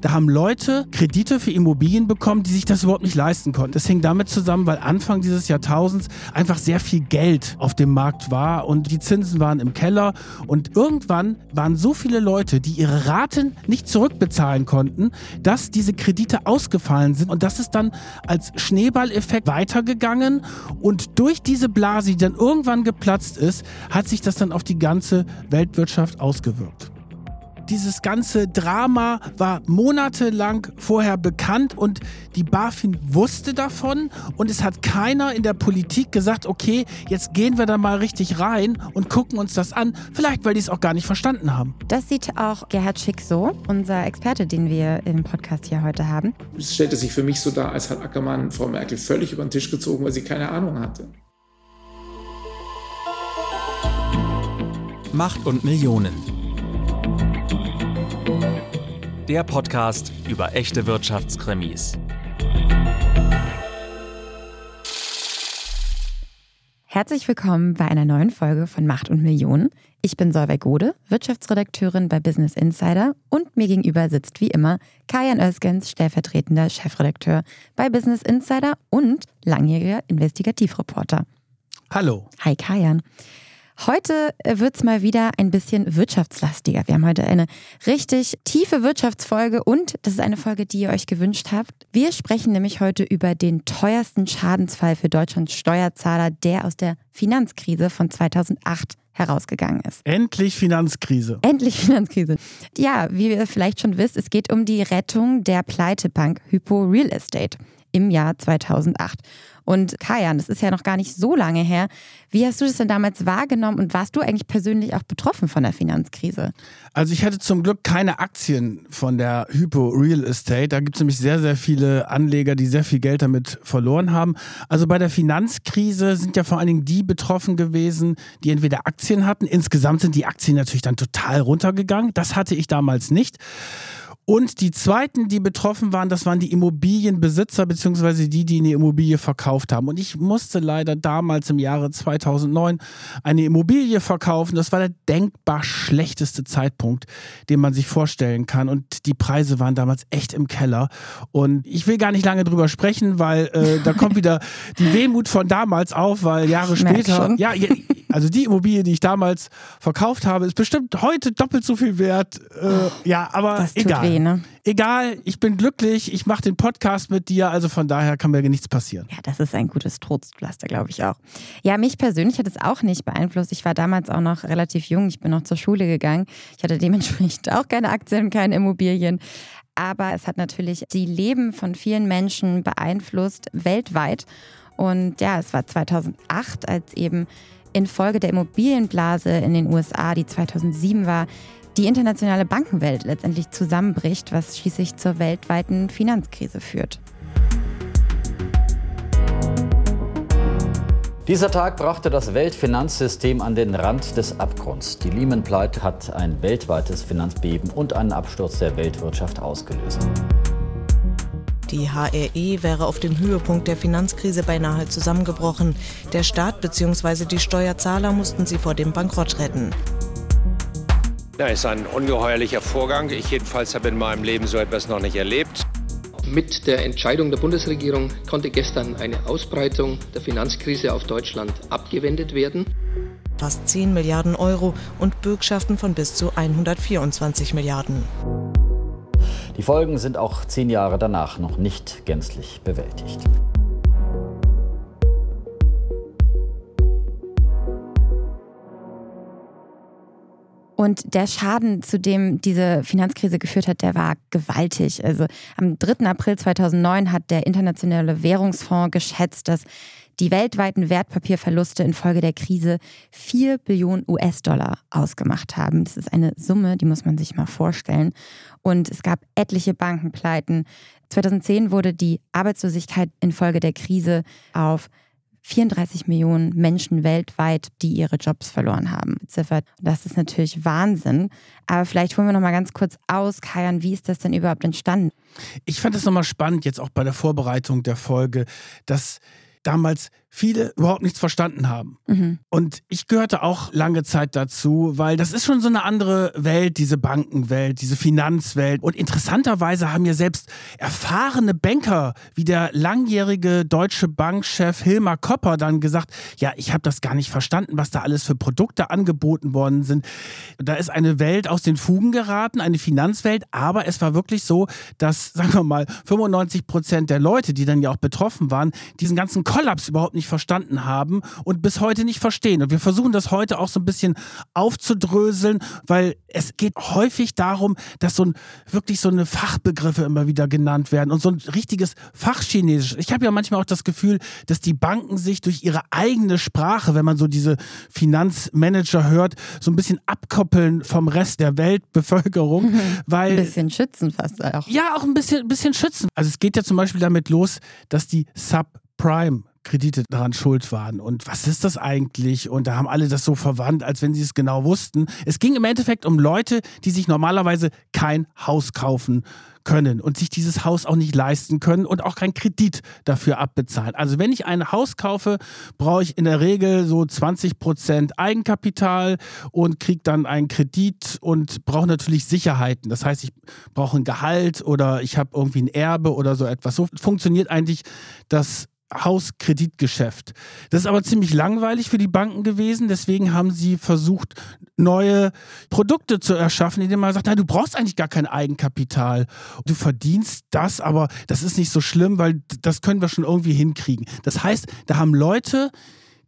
Da haben Leute Kredite für Immobilien bekommen, die sich das überhaupt nicht leisten konnten. Das hing damit zusammen, weil Anfang dieses Jahrtausends einfach sehr viel Geld auf dem Markt war und die Zinsen waren im Keller. Und irgendwann waren so viele Leute, die ihre Raten nicht zurückbezahlen konnten, dass diese Kredite ausgefallen sind. Und das ist dann als Schneeballeffekt weitergegangen. Und durch diese Blase, die dann irgendwann geplatzt ist, hat sich das dann auf die ganze Weltwirtschaft ausgewirkt. Dieses ganze Drama war monatelang vorher bekannt und die BaFin wusste davon und es hat keiner in der Politik gesagt, okay, jetzt gehen wir da mal richtig rein und gucken uns das an. Vielleicht, weil die es auch gar nicht verstanden haben. Das sieht auch Gerhard Schick so, unser Experte, den wir im Podcast hier heute haben. Es stellte sich für mich so dar, als hat Ackermann Frau Merkel völlig über den Tisch gezogen, weil sie keine Ahnung hatte. Macht und Millionen. Der Podcast über echte Wirtschaftskrimis. Herzlich willkommen bei einer neuen Folge von Macht und Millionen. Ich bin Solveig Gode, Wirtschaftsredakteurin bei Business Insider und mir gegenüber sitzt wie immer Kajan Özgens, stellvertretender Chefredakteur bei Business Insider und langjähriger Investigativreporter. Hallo. Hi Kajan. Heute äh, wird es mal wieder ein bisschen wirtschaftslastiger. Wir haben heute eine richtig tiefe Wirtschaftsfolge und das ist eine Folge, die ihr euch gewünscht habt. Wir sprechen nämlich heute über den teuersten Schadensfall für Deutschlands Steuerzahler, der aus der Finanzkrise von 2008 herausgegangen ist. Endlich Finanzkrise. Endlich Finanzkrise. Ja, wie ihr vielleicht schon wisst, es geht um die Rettung der Pleitebank Hypo Real Estate im Jahr 2008. Und Kajan, das ist ja noch gar nicht so lange her. Wie hast du das denn damals wahrgenommen und warst du eigentlich persönlich auch betroffen von der Finanzkrise? Also ich hatte zum Glück keine Aktien von der Hypo Real Estate. Da gibt es nämlich sehr, sehr viele Anleger, die sehr viel Geld damit verloren haben. Also bei der Finanzkrise sind ja vor allen Dingen die betroffen gewesen, die entweder Aktien hatten. Insgesamt sind die Aktien natürlich dann total runtergegangen. Das hatte ich damals nicht. Und die zweiten, die betroffen waren, das waren die Immobilienbesitzer beziehungsweise die, die eine Immobilie verkauft haben. Und ich musste leider damals im Jahre 2009 eine Immobilie verkaufen. Das war der denkbar schlechteste Zeitpunkt, den man sich vorstellen kann. Und die Preise waren damals echt im Keller. Und ich will gar nicht lange drüber sprechen, weil äh, da kommt wieder die Wehmut von damals auf, weil Jahre später, ja, also die Immobilie, die ich damals verkauft habe, ist bestimmt heute doppelt so viel wert. Äh, ja, aber egal. Weh, ne? Egal, ich bin glücklich, ich mache den Podcast mit dir, also von daher kann mir nichts passieren. Ja, das ist ein gutes Trostpflaster, glaube ich auch. Ja, mich persönlich hat es auch nicht beeinflusst. Ich war damals auch noch relativ jung, ich bin noch zur Schule gegangen. Ich hatte dementsprechend auch keine Aktien, keine Immobilien. Aber es hat natürlich die Leben von vielen Menschen beeinflusst, weltweit. Und ja, es war 2008, als eben infolge der Immobilienblase in den USA, die 2007 war, die internationale Bankenwelt letztendlich zusammenbricht, was schließlich zur weltweiten Finanzkrise führt. Dieser Tag brachte das Weltfinanzsystem an den Rand des Abgrunds. Die Lehman-Pleite hat ein weltweites Finanzbeben und einen Absturz der Weltwirtschaft ausgelöst. Die HRE wäre auf dem Höhepunkt der Finanzkrise beinahe zusammengebrochen. Der Staat bzw. die Steuerzahler mussten sie vor dem Bankrott retten. Ja, ist ein ungeheuerlicher Vorgang. Ich jedenfalls habe in meinem Leben so etwas noch nicht erlebt. Mit der Entscheidung der Bundesregierung konnte gestern eine Ausbreitung der Finanzkrise auf Deutschland abgewendet werden. Fast 10 Milliarden Euro und Bürgschaften von bis zu 124 Milliarden. Die Folgen sind auch zehn Jahre danach noch nicht gänzlich bewältigt. Und der Schaden, zu dem diese Finanzkrise geführt hat, der war gewaltig. Also am 3. April 2009 hat der Internationale Währungsfonds geschätzt, dass die weltweiten Wertpapierverluste infolge der Krise 4 Billionen US-Dollar ausgemacht haben. Das ist eine Summe, die muss man sich mal vorstellen. Und es gab etliche Bankenpleiten. 2010 wurde die Arbeitslosigkeit infolge der Krise auf 34 Millionen Menschen weltweit, die ihre Jobs verloren haben, beziffert. Das ist natürlich Wahnsinn. Aber vielleicht holen wir noch mal ganz kurz aus, Kajan, wie ist das denn überhaupt entstanden? Ich fand es nochmal spannend, jetzt auch bei der Vorbereitung der Folge, dass damals viele überhaupt nichts verstanden haben. Mhm. Und ich gehörte auch lange Zeit dazu, weil das ist schon so eine andere Welt, diese Bankenwelt, diese Finanzwelt. Und interessanterweise haben ja selbst erfahrene Banker wie der langjährige deutsche Bankchef Hilmar Kopper dann gesagt, ja, ich habe das gar nicht verstanden, was da alles für Produkte angeboten worden sind. Da ist eine Welt aus den Fugen geraten, eine Finanzwelt, aber es war wirklich so, dass, sagen wir mal, 95 Prozent der Leute, die dann ja auch betroffen waren, diesen ganzen Kollaps überhaupt nicht verstanden haben und bis heute nicht verstehen. Und wir versuchen das heute auch so ein bisschen aufzudröseln, weil es geht häufig darum, dass so ein wirklich so eine Fachbegriffe immer wieder genannt werden und so ein richtiges Fachchinesisch. Ich habe ja manchmal auch das Gefühl, dass die Banken sich durch ihre eigene Sprache, wenn man so diese Finanzmanager hört, so ein bisschen abkoppeln vom Rest der Weltbevölkerung, Mhm. weil Ein bisschen schützen fast auch. ja, auch ein bisschen, ein bisschen schützen. Also es geht ja zum Beispiel damit los, dass die Subprime Kredite daran schuld waren. Und was ist das eigentlich? Und da haben alle das so verwandt, als wenn sie es genau wussten. Es ging im Endeffekt um Leute, die sich normalerweise kein Haus kaufen können und sich dieses Haus auch nicht leisten können und auch keinen Kredit dafür abbezahlen. Also wenn ich ein Haus kaufe, brauche ich in der Regel so 20 Prozent Eigenkapital und kriege dann einen Kredit und brauche natürlich Sicherheiten. Das heißt, ich brauche ein Gehalt oder ich habe irgendwie ein Erbe oder so etwas. So funktioniert eigentlich das Hauskreditgeschäft. Das ist aber ziemlich langweilig für die Banken gewesen. Deswegen haben sie versucht, neue Produkte zu erschaffen, indem man sagt, nein, du brauchst eigentlich gar kein Eigenkapital. Du verdienst das, aber das ist nicht so schlimm, weil das können wir schon irgendwie hinkriegen. Das heißt, da haben Leute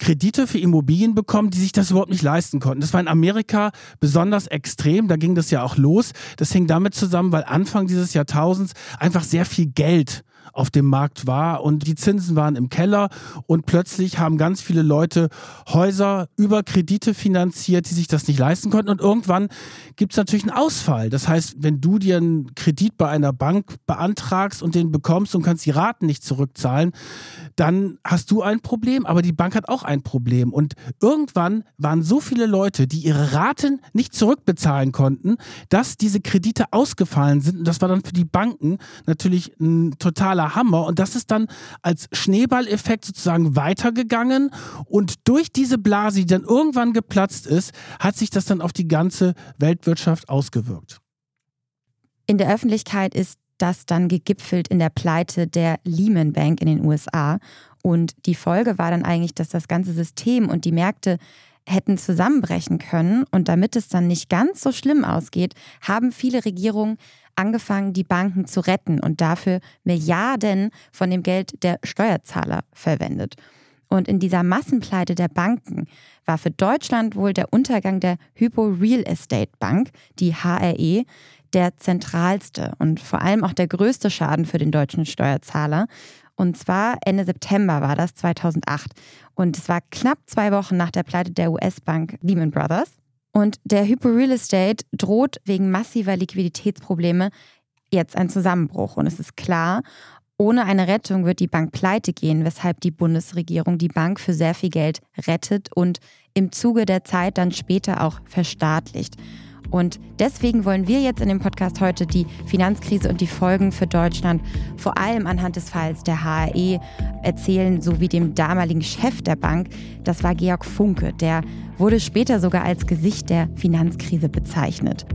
Kredite für Immobilien bekommen, die sich das überhaupt nicht leisten konnten. Das war in Amerika besonders extrem, da ging das ja auch los. Das hing damit zusammen, weil Anfang dieses Jahrtausends einfach sehr viel Geld auf dem Markt war und die Zinsen waren im Keller und plötzlich haben ganz viele Leute Häuser über Kredite finanziert, die sich das nicht leisten konnten. Und irgendwann gibt es natürlich einen Ausfall. Das heißt, wenn du dir einen Kredit bei einer Bank beantragst und den bekommst und kannst die Raten nicht zurückzahlen, dann hast du ein Problem, aber die Bank hat auch ein Problem. Und irgendwann waren so viele Leute, die ihre Raten nicht zurückbezahlen konnten, dass diese Kredite ausgefallen sind. Und das war dann für die Banken natürlich ein totaler Hammer und das ist dann als Schneeballeffekt sozusagen weitergegangen und durch diese Blase, die dann irgendwann geplatzt ist, hat sich das dann auf die ganze Weltwirtschaft ausgewirkt. In der Öffentlichkeit ist das dann gegipfelt in der Pleite der Lehman Bank in den USA. Und die Folge war dann eigentlich, dass das ganze System und die Märkte hätten zusammenbrechen können. Und damit es dann nicht ganz so schlimm ausgeht, haben viele Regierungen angefangen, die Banken zu retten und dafür Milliarden von dem Geld der Steuerzahler verwendet. Und in dieser Massenpleite der Banken war für Deutschland wohl der Untergang der Hypo Real Estate Bank, die HRE, der zentralste und vor allem auch der größte Schaden für den deutschen Steuerzahler. Und zwar Ende September war das 2008. Und es war knapp zwei Wochen nach der Pleite der US-Bank Lehman Brothers. Und der Hypo Real Estate droht wegen massiver Liquiditätsprobleme jetzt ein Zusammenbruch. Und es ist klar, ohne eine Rettung wird die Bank pleite gehen, weshalb die Bundesregierung die Bank für sehr viel Geld rettet und im Zuge der Zeit dann später auch verstaatlicht. Und deswegen wollen wir jetzt in dem Podcast heute die Finanzkrise und die Folgen für Deutschland vor allem anhand des Falls der HRE erzählen, sowie dem damaligen Chef der Bank. Das war Georg Funke. Der wurde später sogar als Gesicht der Finanzkrise bezeichnet.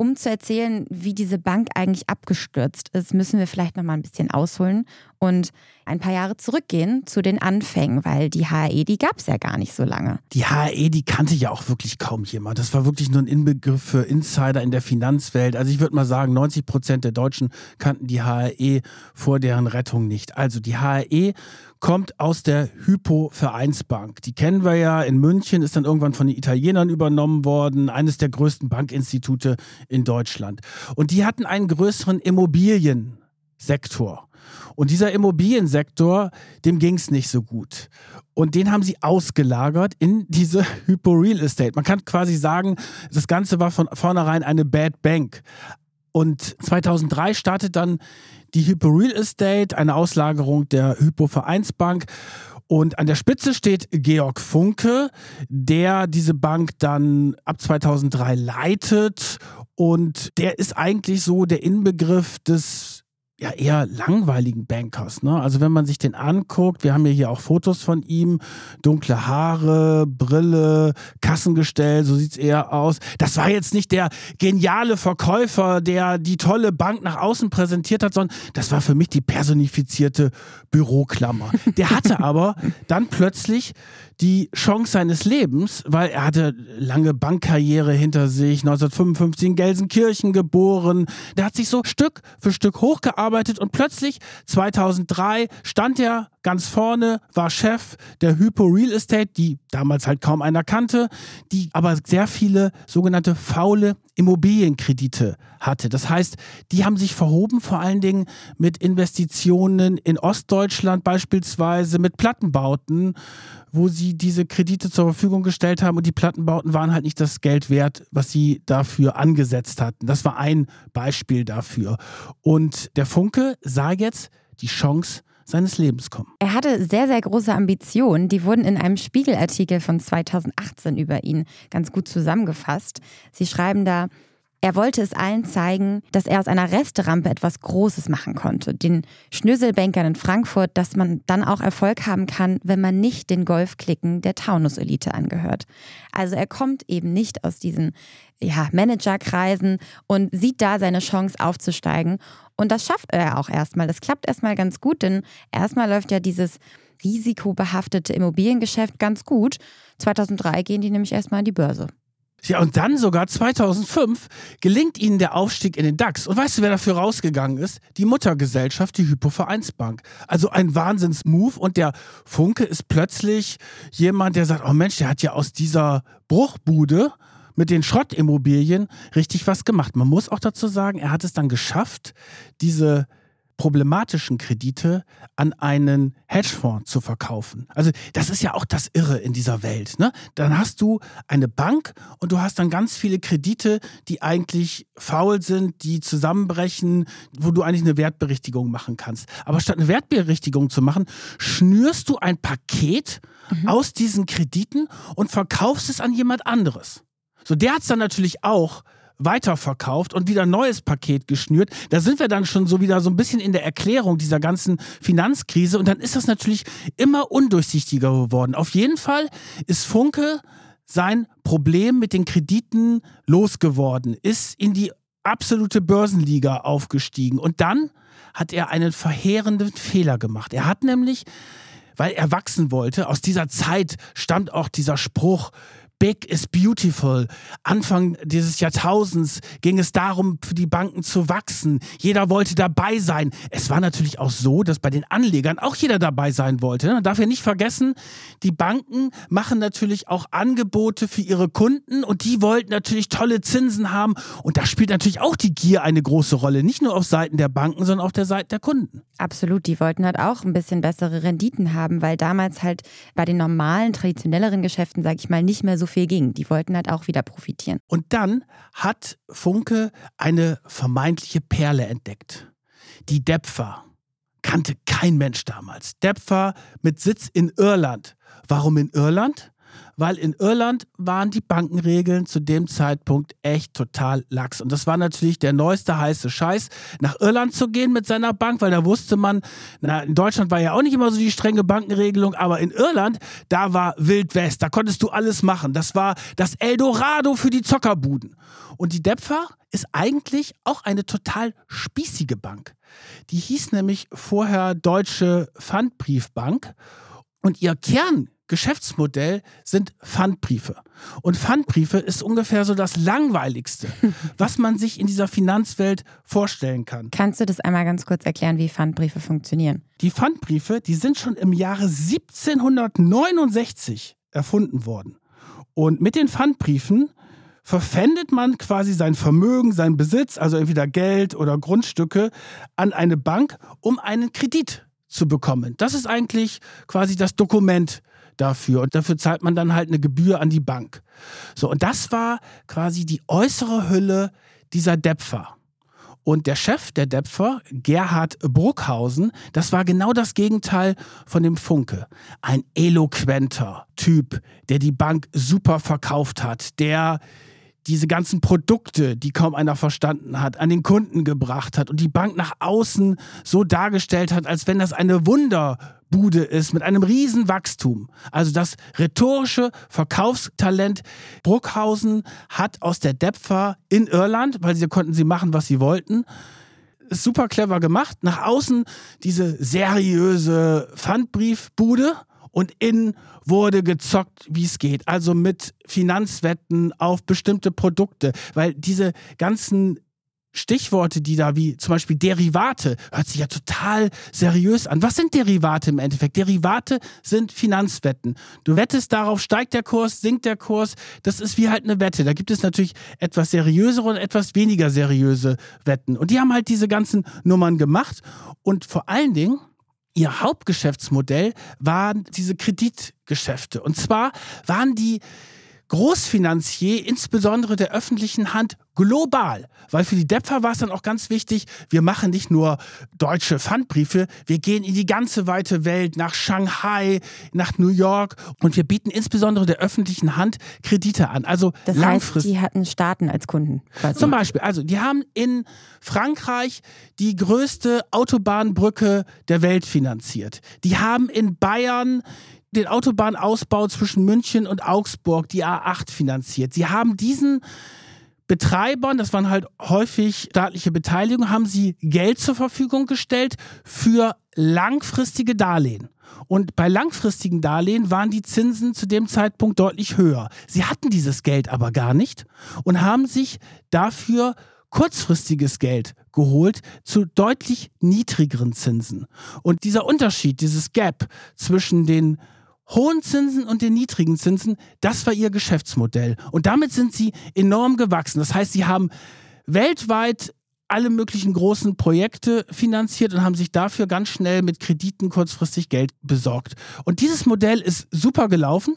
Um zu erzählen, wie diese Bank eigentlich abgestürzt ist, müssen wir vielleicht noch mal ein bisschen ausholen und ein paar Jahre zurückgehen zu den Anfängen, weil die HRE, die gab es ja gar nicht so lange. Die HRE, die kannte ja auch wirklich kaum jemand. Das war wirklich nur ein Inbegriff für Insider in der Finanzwelt. Also ich würde mal sagen, 90 Prozent der Deutschen kannten die HRE vor deren Rettung nicht. Also die HRE kommt aus der Hypo Vereinsbank. Die kennen wir ja in München, ist dann irgendwann von den Italienern übernommen worden, eines der größten Bankinstitute in Deutschland. Und die hatten einen größeren Immobiliensektor. Und dieser Immobiliensektor, dem ging es nicht so gut. Und den haben sie ausgelagert in diese Hypo Real Estate. Man kann quasi sagen, das Ganze war von vornherein eine Bad Bank. Und 2003 startet dann die Hypo Real Estate, eine Auslagerung der Hypo Vereinsbank. Und an der Spitze steht Georg Funke, der diese Bank dann ab 2003 leitet. Und der ist eigentlich so der Inbegriff des ja eher langweiligen Bankers. Ne? Also wenn man sich den anguckt, wir haben ja hier auch Fotos von ihm, dunkle Haare, Brille, Kassengestell, so sieht's eher aus. Das war jetzt nicht der geniale Verkäufer, der die tolle Bank nach außen präsentiert hat, sondern das war für mich die personifizierte Büroklammer. Der hatte aber dann plötzlich die Chance seines Lebens, weil er hatte lange Bankkarriere hinter sich, 1955 in Gelsenkirchen geboren. Der hat sich so Stück für Stück hochgearbeitet und plötzlich 2003 stand er ganz vorne, war Chef der Hypo Real Estate, die damals halt kaum einer kannte, die aber sehr viele sogenannte faule Immobilienkredite hatte. Das heißt, die haben sich verhoben vor allen Dingen mit Investitionen in Ostdeutschland beispielsweise, mit Plattenbauten, wo sie diese Kredite zur Verfügung gestellt haben und die Plattenbauten waren halt nicht das Geld wert, was sie dafür angesetzt hatten. Das war ein Beispiel dafür. Und der Funke sah jetzt die Chance, seines Lebens kommen. Er hatte sehr, sehr große Ambitionen. Die wurden in einem Spiegelartikel von 2018 über ihn ganz gut zusammengefasst. Sie schreiben da, er wollte es allen zeigen, dass er aus einer Resterampe etwas Großes machen konnte. Den Schnöselbankern in Frankfurt, dass man dann auch Erfolg haben kann, wenn man nicht den Golfklicken der Taunus-Elite angehört. Also er kommt eben nicht aus diesen ja, Managerkreisen und sieht da seine Chance aufzusteigen. Und das schafft er auch erstmal. Das klappt erstmal ganz gut, denn erstmal läuft ja dieses risikobehaftete Immobiliengeschäft ganz gut. 2003 gehen die nämlich erstmal an die Börse. Ja, und dann sogar 2005 gelingt ihnen der Aufstieg in den DAX. Und weißt du, wer dafür rausgegangen ist? Die Muttergesellschaft, die Hypovereinsbank. Also ein Wahnsinnsmove. Und der Funke ist plötzlich jemand, der sagt, oh Mensch, der hat ja aus dieser Bruchbude mit den Schrottimmobilien richtig was gemacht. Man muss auch dazu sagen, er hat es dann geschafft, diese problematischen Kredite an einen Hedgefonds zu verkaufen. Also das ist ja auch das Irre in dieser Welt. Ne? Dann hast du eine Bank und du hast dann ganz viele Kredite, die eigentlich faul sind, die zusammenbrechen, wo du eigentlich eine Wertberichtigung machen kannst. Aber statt eine Wertberichtigung zu machen, schnürst du ein Paket mhm. aus diesen Krediten und verkaufst es an jemand anderes. So, der hat es dann natürlich auch weiterverkauft und wieder ein neues Paket geschnürt. Da sind wir dann schon so wieder so ein bisschen in der Erklärung dieser ganzen Finanzkrise und dann ist das natürlich immer undurchsichtiger geworden. Auf jeden Fall ist Funke sein Problem mit den Krediten losgeworden, ist in die absolute Börsenliga aufgestiegen und dann hat er einen verheerenden Fehler gemacht. Er hat nämlich weil er wachsen wollte. Aus dieser Zeit stammt auch dieser Spruch, Big is beautiful. Anfang dieses Jahrtausends ging es darum, für die Banken zu wachsen. Jeder wollte dabei sein. Es war natürlich auch so, dass bei den Anlegern auch jeder dabei sein wollte. Man darf ja nicht vergessen, die Banken machen natürlich auch Angebote für ihre Kunden und die wollten natürlich tolle Zinsen haben. Und da spielt natürlich auch die Gier eine große Rolle. Nicht nur auf Seiten der Banken, sondern auf der Seite der Kunden. Absolut. Die wollten halt auch ein bisschen bessere Renditen haben, weil damals halt bei den normalen, traditionelleren Geschäften, sag ich mal, nicht mehr so viel ging. Die wollten halt auch wieder profitieren. Und dann hat Funke eine vermeintliche Perle entdeckt. Die Depfer. Kannte kein Mensch damals. Depfer mit Sitz in Irland. Warum in Irland? Weil in Irland waren die Bankenregeln zu dem Zeitpunkt echt total lax. Und das war natürlich der neueste heiße Scheiß, nach Irland zu gehen mit seiner Bank, weil da wusste man, na, in Deutschland war ja auch nicht immer so die strenge Bankenregelung, aber in Irland, da war Wild West, da konntest du alles machen. Das war das Eldorado für die Zockerbuden. Und die Depfer ist eigentlich auch eine total spießige Bank. Die hieß nämlich vorher Deutsche Pfandbriefbank und ihr Kern Geschäftsmodell sind Pfandbriefe. Und Pfandbriefe ist ungefähr so das Langweiligste, was man sich in dieser Finanzwelt vorstellen kann. Kannst du das einmal ganz kurz erklären, wie Pfandbriefe funktionieren? Die Pfandbriefe, die sind schon im Jahre 1769 erfunden worden. Und mit den Pfandbriefen verpfändet man quasi sein Vermögen, seinen Besitz, also entweder Geld oder Grundstücke, an eine Bank, um einen Kredit zu bekommen. Das ist eigentlich quasi das Dokument dafür. Und dafür zahlt man dann halt eine Gebühr an die Bank. So, und das war quasi die äußere Hülle dieser Depfer. Und der Chef der Depfer, Gerhard Bruckhausen, das war genau das Gegenteil von dem Funke. Ein eloquenter Typ, der die Bank super verkauft hat, der diese ganzen Produkte, die kaum einer verstanden hat, an den Kunden gebracht hat und die Bank nach außen so dargestellt hat, als wenn das eine Wunderbude ist mit einem riesen Wachstum. Also das rhetorische Verkaufstalent Bruckhausen hat aus der Depfer in Irland, weil sie konnten sie machen, was sie wollten, super clever gemacht. Nach außen diese seriöse Pfandbriefbude und innen wurde gezockt, wie es geht. Also mit Finanzwetten auf bestimmte Produkte, weil diese ganzen Stichworte, die da wie zum Beispiel Derivate, hört sich ja total seriös an. Was sind Derivate im Endeffekt? Derivate sind Finanzwetten. Du wettest darauf, steigt der Kurs, sinkt der Kurs. Das ist wie halt eine Wette. Da gibt es natürlich etwas seriösere und etwas weniger seriöse Wetten. Und die haben halt diese ganzen Nummern gemacht. Und vor allen Dingen, Ihr Hauptgeschäftsmodell waren diese Kreditgeschäfte. Und zwar waren die Großfinanzier, insbesondere der öffentlichen Hand, global. Weil für die Depfer war es dann auch ganz wichtig, wir machen nicht nur deutsche Pfandbriefe, wir gehen in die ganze weite Welt, nach Shanghai, nach New York und wir bieten insbesondere der öffentlichen Hand Kredite an. Also das langfristig. heißt, die hatten Staaten als Kunden. Quasi. Zum Beispiel, also die haben in Frankreich die größte Autobahnbrücke der Welt finanziert. Die haben in Bayern den Autobahnausbau zwischen München und Augsburg, die A8, finanziert. Sie haben diesen Betreibern, das waren halt häufig staatliche Beteiligungen, haben sie Geld zur Verfügung gestellt für langfristige Darlehen. Und bei langfristigen Darlehen waren die Zinsen zu dem Zeitpunkt deutlich höher. Sie hatten dieses Geld aber gar nicht und haben sich dafür kurzfristiges Geld geholt zu deutlich niedrigeren Zinsen. Und dieser Unterschied, dieses Gap zwischen den hohen Zinsen und den niedrigen Zinsen, das war ihr Geschäftsmodell. Und damit sind sie enorm gewachsen. Das heißt, sie haben weltweit alle möglichen großen Projekte finanziert und haben sich dafür ganz schnell mit Krediten kurzfristig Geld besorgt. Und dieses Modell ist super gelaufen.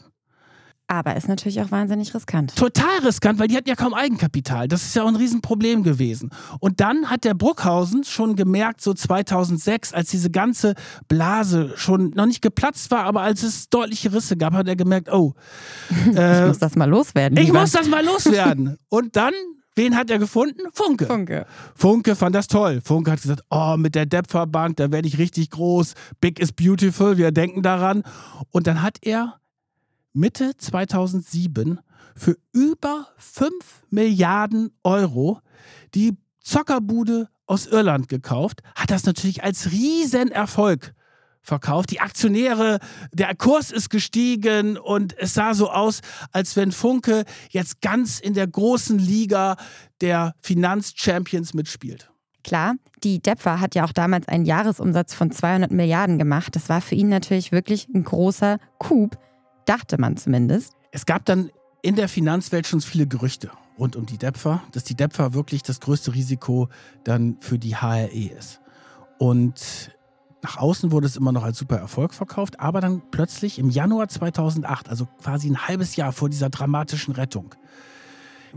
Aber ist natürlich auch wahnsinnig riskant. Total riskant, weil die hatten ja kaum Eigenkapital. Das ist ja auch ein Riesenproblem gewesen. Und dann hat der Bruckhausen schon gemerkt, so 2006, als diese ganze Blase schon noch nicht geplatzt war, aber als es deutliche Risse gab, hat er gemerkt, oh. Äh, ich muss das mal loswerden. Ich lieber. muss das mal loswerden. Und dann Wen hat er gefunden? Funke. Funke. Funke fand das toll. Funke hat gesagt, oh, mit der Depfer Bank, da werde ich richtig groß. Big is beautiful, wir denken daran. Und dann hat er Mitte 2007 für über 5 Milliarden Euro die Zockerbude aus Irland gekauft, hat das natürlich als Riesenerfolg verkauft. Die Aktionäre, der Kurs ist gestiegen und es sah so aus, als wenn Funke jetzt ganz in der großen Liga der Finanzchampions mitspielt. Klar, die Depfer hat ja auch damals einen Jahresumsatz von 200 Milliarden gemacht. Das war für ihn natürlich wirklich ein großer Coup dachte man zumindest. Es gab dann in der Finanzwelt schon viele Gerüchte rund um die Depfer, dass die Depfer wirklich das größte Risiko dann für die HRE ist. Und nach außen wurde es immer noch als super Erfolg verkauft, aber dann plötzlich im Januar 2008, also quasi ein halbes Jahr vor dieser dramatischen Rettung,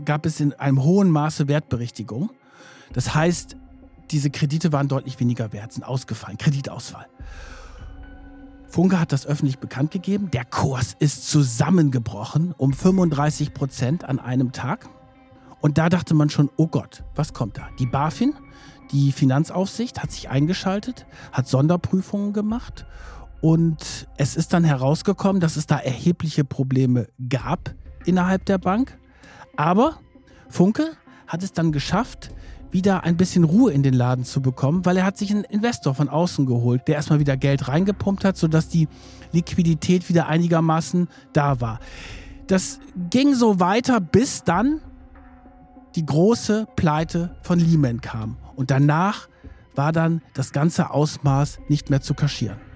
gab es in einem hohen Maße Wertberichtigung. Das heißt, diese Kredite waren deutlich weniger wert, sind ausgefallen, Kreditausfall. Funke hat das öffentlich bekannt gegeben. Der Kurs ist zusammengebrochen um 35 Prozent an einem Tag. Und da dachte man schon, oh Gott, was kommt da? Die BaFin, die Finanzaufsicht, hat sich eingeschaltet, hat Sonderprüfungen gemacht und es ist dann herausgekommen, dass es da erhebliche Probleme gab innerhalb der Bank. Aber Funke hat es dann geschafft, wieder ein bisschen Ruhe in den Laden zu bekommen, weil er hat sich einen Investor von außen geholt, der erstmal wieder Geld reingepumpt hat, sodass die Liquidität wieder einigermaßen da war. Das ging so weiter, bis dann die große Pleite von Lehman kam. Und danach war dann das ganze Ausmaß nicht mehr zu kaschieren.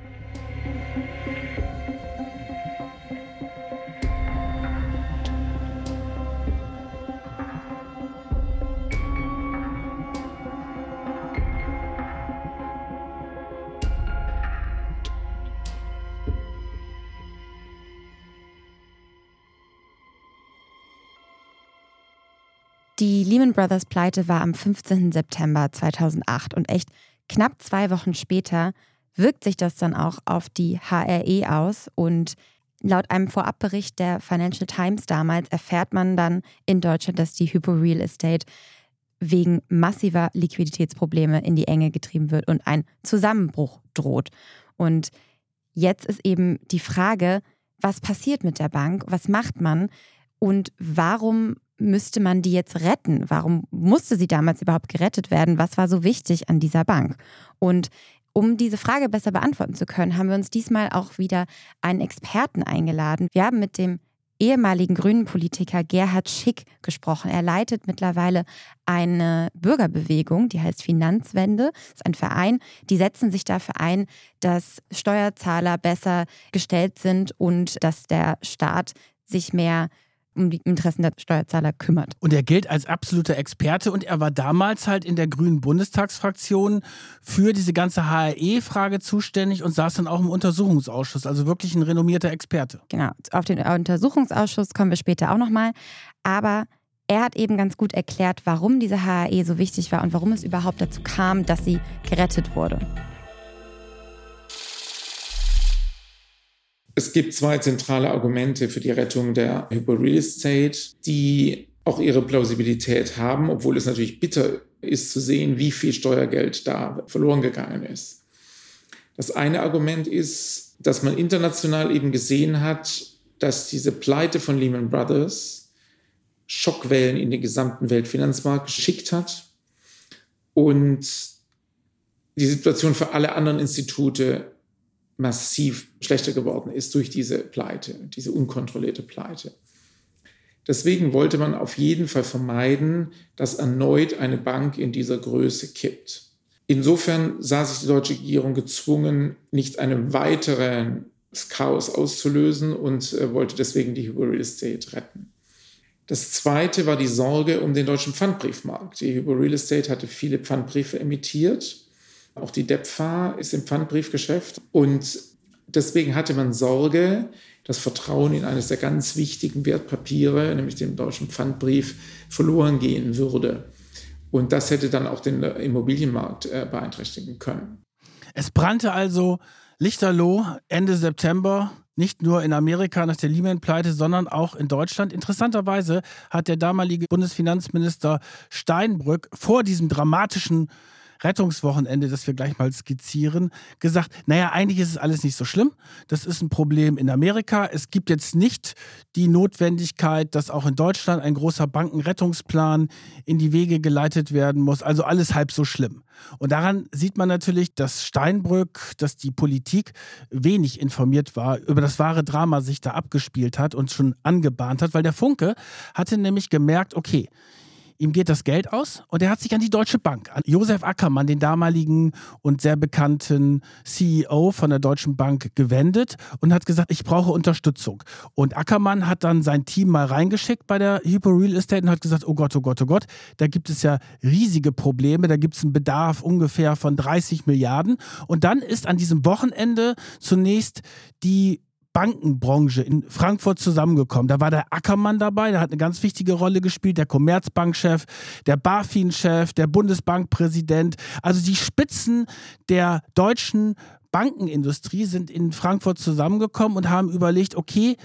Die Lehman Brothers Pleite war am 15. September 2008 und echt knapp zwei Wochen später wirkt sich das dann auch auf die HRE aus und laut einem Vorabbericht der Financial Times damals erfährt man dann in Deutschland, dass die Hypo Real Estate wegen massiver Liquiditätsprobleme in die Enge getrieben wird und ein Zusammenbruch droht. Und jetzt ist eben die Frage, was passiert mit der Bank? Was macht man? Und warum müsste man die jetzt retten? Warum musste sie damals überhaupt gerettet werden? Was war so wichtig an dieser Bank? Und um diese Frage besser beantworten zu können, haben wir uns diesmal auch wieder einen Experten eingeladen. Wir haben mit dem ehemaligen grünen Politiker Gerhard Schick gesprochen. Er leitet mittlerweile eine Bürgerbewegung, die heißt Finanzwende. Das ist ein Verein, die setzen sich dafür ein, dass Steuerzahler besser gestellt sind und dass der Staat sich mehr um die Interessen der Steuerzahler kümmert. Und er gilt als absoluter Experte und er war damals halt in der Grünen Bundestagsfraktion für diese ganze HRE-Frage zuständig und saß dann auch im Untersuchungsausschuss, also wirklich ein renommierter Experte. Genau, auf den Untersuchungsausschuss kommen wir später auch nochmal, aber er hat eben ganz gut erklärt, warum diese HRE so wichtig war und warum es überhaupt dazu kam, dass sie gerettet wurde. Es gibt zwei zentrale Argumente für die Rettung der Hypo Real Estate, die auch ihre Plausibilität haben, obwohl es natürlich bitter ist zu sehen, wie viel Steuergeld da verloren gegangen ist. Das eine Argument ist, dass man international eben gesehen hat, dass diese Pleite von Lehman Brothers Schockwellen in den gesamten Weltfinanzmarkt geschickt hat und die Situation für alle anderen Institute massiv schlechter geworden ist durch diese Pleite, diese unkontrollierte Pleite. Deswegen wollte man auf jeden Fall vermeiden, dass erneut eine Bank in dieser Größe kippt. Insofern sah sich die deutsche Regierung gezwungen, nicht einen weiteren Chaos auszulösen und äh, wollte deswegen die Hypo Real Estate retten. Das zweite war die Sorge um den deutschen Pfandbriefmarkt. Die Hypo Real Estate hatte viele Pfandbriefe emittiert auch die DEPFA ist im Pfandbriefgeschäft und deswegen hatte man Sorge, das Vertrauen in eines der ganz wichtigen Wertpapiere, nämlich den deutschen Pfandbrief, verloren gehen würde. Und das hätte dann auch den Immobilienmarkt äh, beeinträchtigen können. Es brannte also lichterloh Ende September nicht nur in Amerika nach der Lehman-Pleite, sondern auch in Deutschland. Interessanterweise hat der damalige Bundesfinanzminister Steinbrück vor diesem dramatischen Rettungswochenende, das wir gleich mal skizzieren, gesagt, naja, eigentlich ist es alles nicht so schlimm. Das ist ein Problem in Amerika. Es gibt jetzt nicht die Notwendigkeit, dass auch in Deutschland ein großer Bankenrettungsplan in die Wege geleitet werden muss. Also alles halb so schlimm. Und daran sieht man natürlich, dass Steinbrück, dass die Politik wenig informiert war, über das wahre Drama sich da abgespielt hat und schon angebahnt hat, weil der Funke hatte nämlich gemerkt, okay, Ihm geht das Geld aus und er hat sich an die Deutsche Bank, an Josef Ackermann, den damaligen und sehr bekannten CEO von der Deutschen Bank, gewendet und hat gesagt, ich brauche Unterstützung. Und Ackermann hat dann sein Team mal reingeschickt bei der Hypo Real Estate und hat gesagt, oh Gott, oh Gott, oh Gott, da gibt es ja riesige Probleme, da gibt es einen Bedarf ungefähr von 30 Milliarden. Und dann ist an diesem Wochenende zunächst die Bankenbranche in Frankfurt zusammengekommen. Da war der Ackermann dabei, der hat eine ganz wichtige Rolle gespielt, der Commerzbankchef, der BaFin-Chef, der Bundesbankpräsident. Also die Spitzen der deutschen Bankenindustrie sind in Frankfurt zusammengekommen und haben überlegt, okay,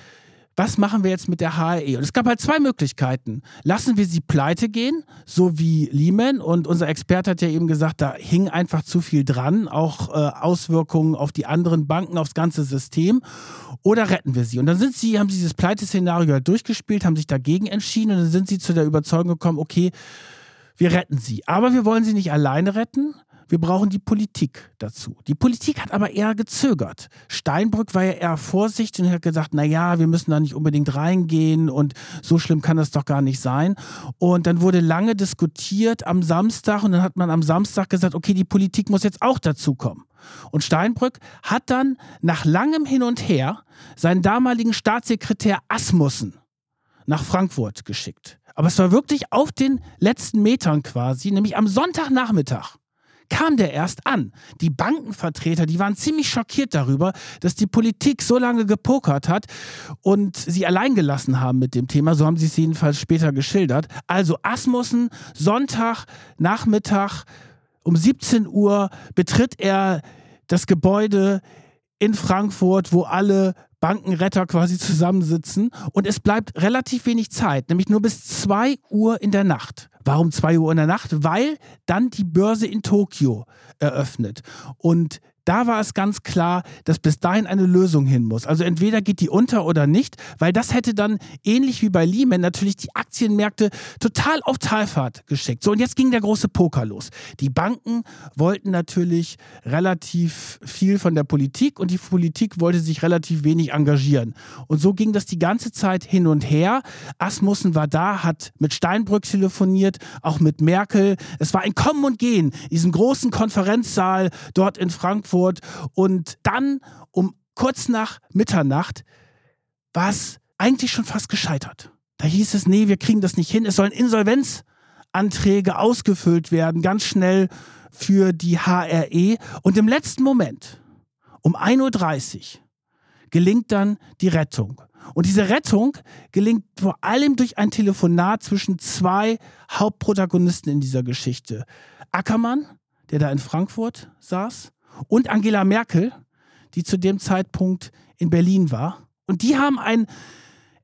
was machen wir jetzt mit der HRE? Und es gab halt zwei Möglichkeiten. Lassen wir sie pleite gehen, so wie Lehman. Und unser Experte hat ja eben gesagt, da hing einfach zu viel dran, auch äh, Auswirkungen auf die anderen Banken, aufs ganze System. Oder retten wir sie? Und dann sind sie, haben sie dieses Pleite-Szenario halt durchgespielt, haben sich dagegen entschieden und dann sind sie zu der Überzeugung gekommen, okay, wir retten sie. Aber wir wollen sie nicht alleine retten, wir brauchen die Politik dazu. Die Politik hat aber eher gezögert. Steinbrück war ja eher vorsichtig und hat gesagt, na ja, wir müssen da nicht unbedingt reingehen und so schlimm kann das doch gar nicht sein. Und dann wurde lange diskutiert am Samstag und dann hat man am Samstag gesagt, okay, die Politik muss jetzt auch dazukommen. Und Steinbrück hat dann nach langem Hin und Her seinen damaligen Staatssekretär Asmussen nach Frankfurt geschickt. Aber es war wirklich auf den letzten Metern quasi, nämlich am Sonntagnachmittag kam der erst an. Die Bankenvertreter, die waren ziemlich schockiert darüber, dass die Politik so lange gepokert hat und sie allein gelassen haben mit dem Thema. So haben sie es jedenfalls später geschildert. Also Asmussen, Sonntag, Nachmittag um 17 Uhr betritt er das Gebäude in Frankfurt, wo alle Bankenretter quasi zusammensitzen und es bleibt relativ wenig Zeit, nämlich nur bis 2 Uhr in der Nacht. Warum 2 Uhr in der Nacht? Weil dann die Börse in Tokio eröffnet und da war es ganz klar, dass bis dahin eine Lösung hin muss. Also entweder geht die unter oder nicht, weil das hätte dann ähnlich wie bei Lehman natürlich die Aktienmärkte total auf Talfahrt geschickt. So, und jetzt ging der große Poker los. Die Banken wollten natürlich relativ viel von der Politik und die Politik wollte sich relativ wenig engagieren. Und so ging das die ganze Zeit hin und her. Asmussen war da, hat mit Steinbrück telefoniert, auch mit Merkel. Es war ein Kommen und Gehen in diesem großen Konferenzsaal dort in Frankfurt Frankfurt und dann um kurz nach Mitternacht war es eigentlich schon fast gescheitert. Da hieß es, nee, wir kriegen das nicht hin. Es sollen Insolvenzanträge ausgefüllt werden, ganz schnell für die HRE. Und im letzten Moment, um 1.30 Uhr, gelingt dann die Rettung. Und diese Rettung gelingt vor allem durch ein Telefonat zwischen zwei Hauptprotagonisten in dieser Geschichte. Ackermann, der da in Frankfurt saß, und Angela Merkel, die zu dem Zeitpunkt in Berlin war. Und die haben ein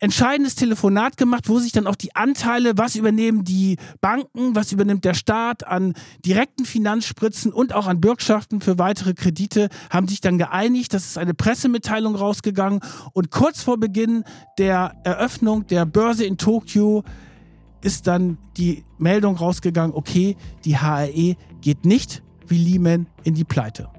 entscheidendes Telefonat gemacht, wo sich dann auch die Anteile, was übernehmen die Banken, was übernimmt der Staat an direkten Finanzspritzen und auch an Bürgschaften für weitere Kredite, haben sich dann geeinigt. Das ist eine Pressemitteilung rausgegangen. Und kurz vor Beginn der Eröffnung der Börse in Tokio ist dann die Meldung rausgegangen, okay, die HRE geht nicht wie Lehman in die Pleite.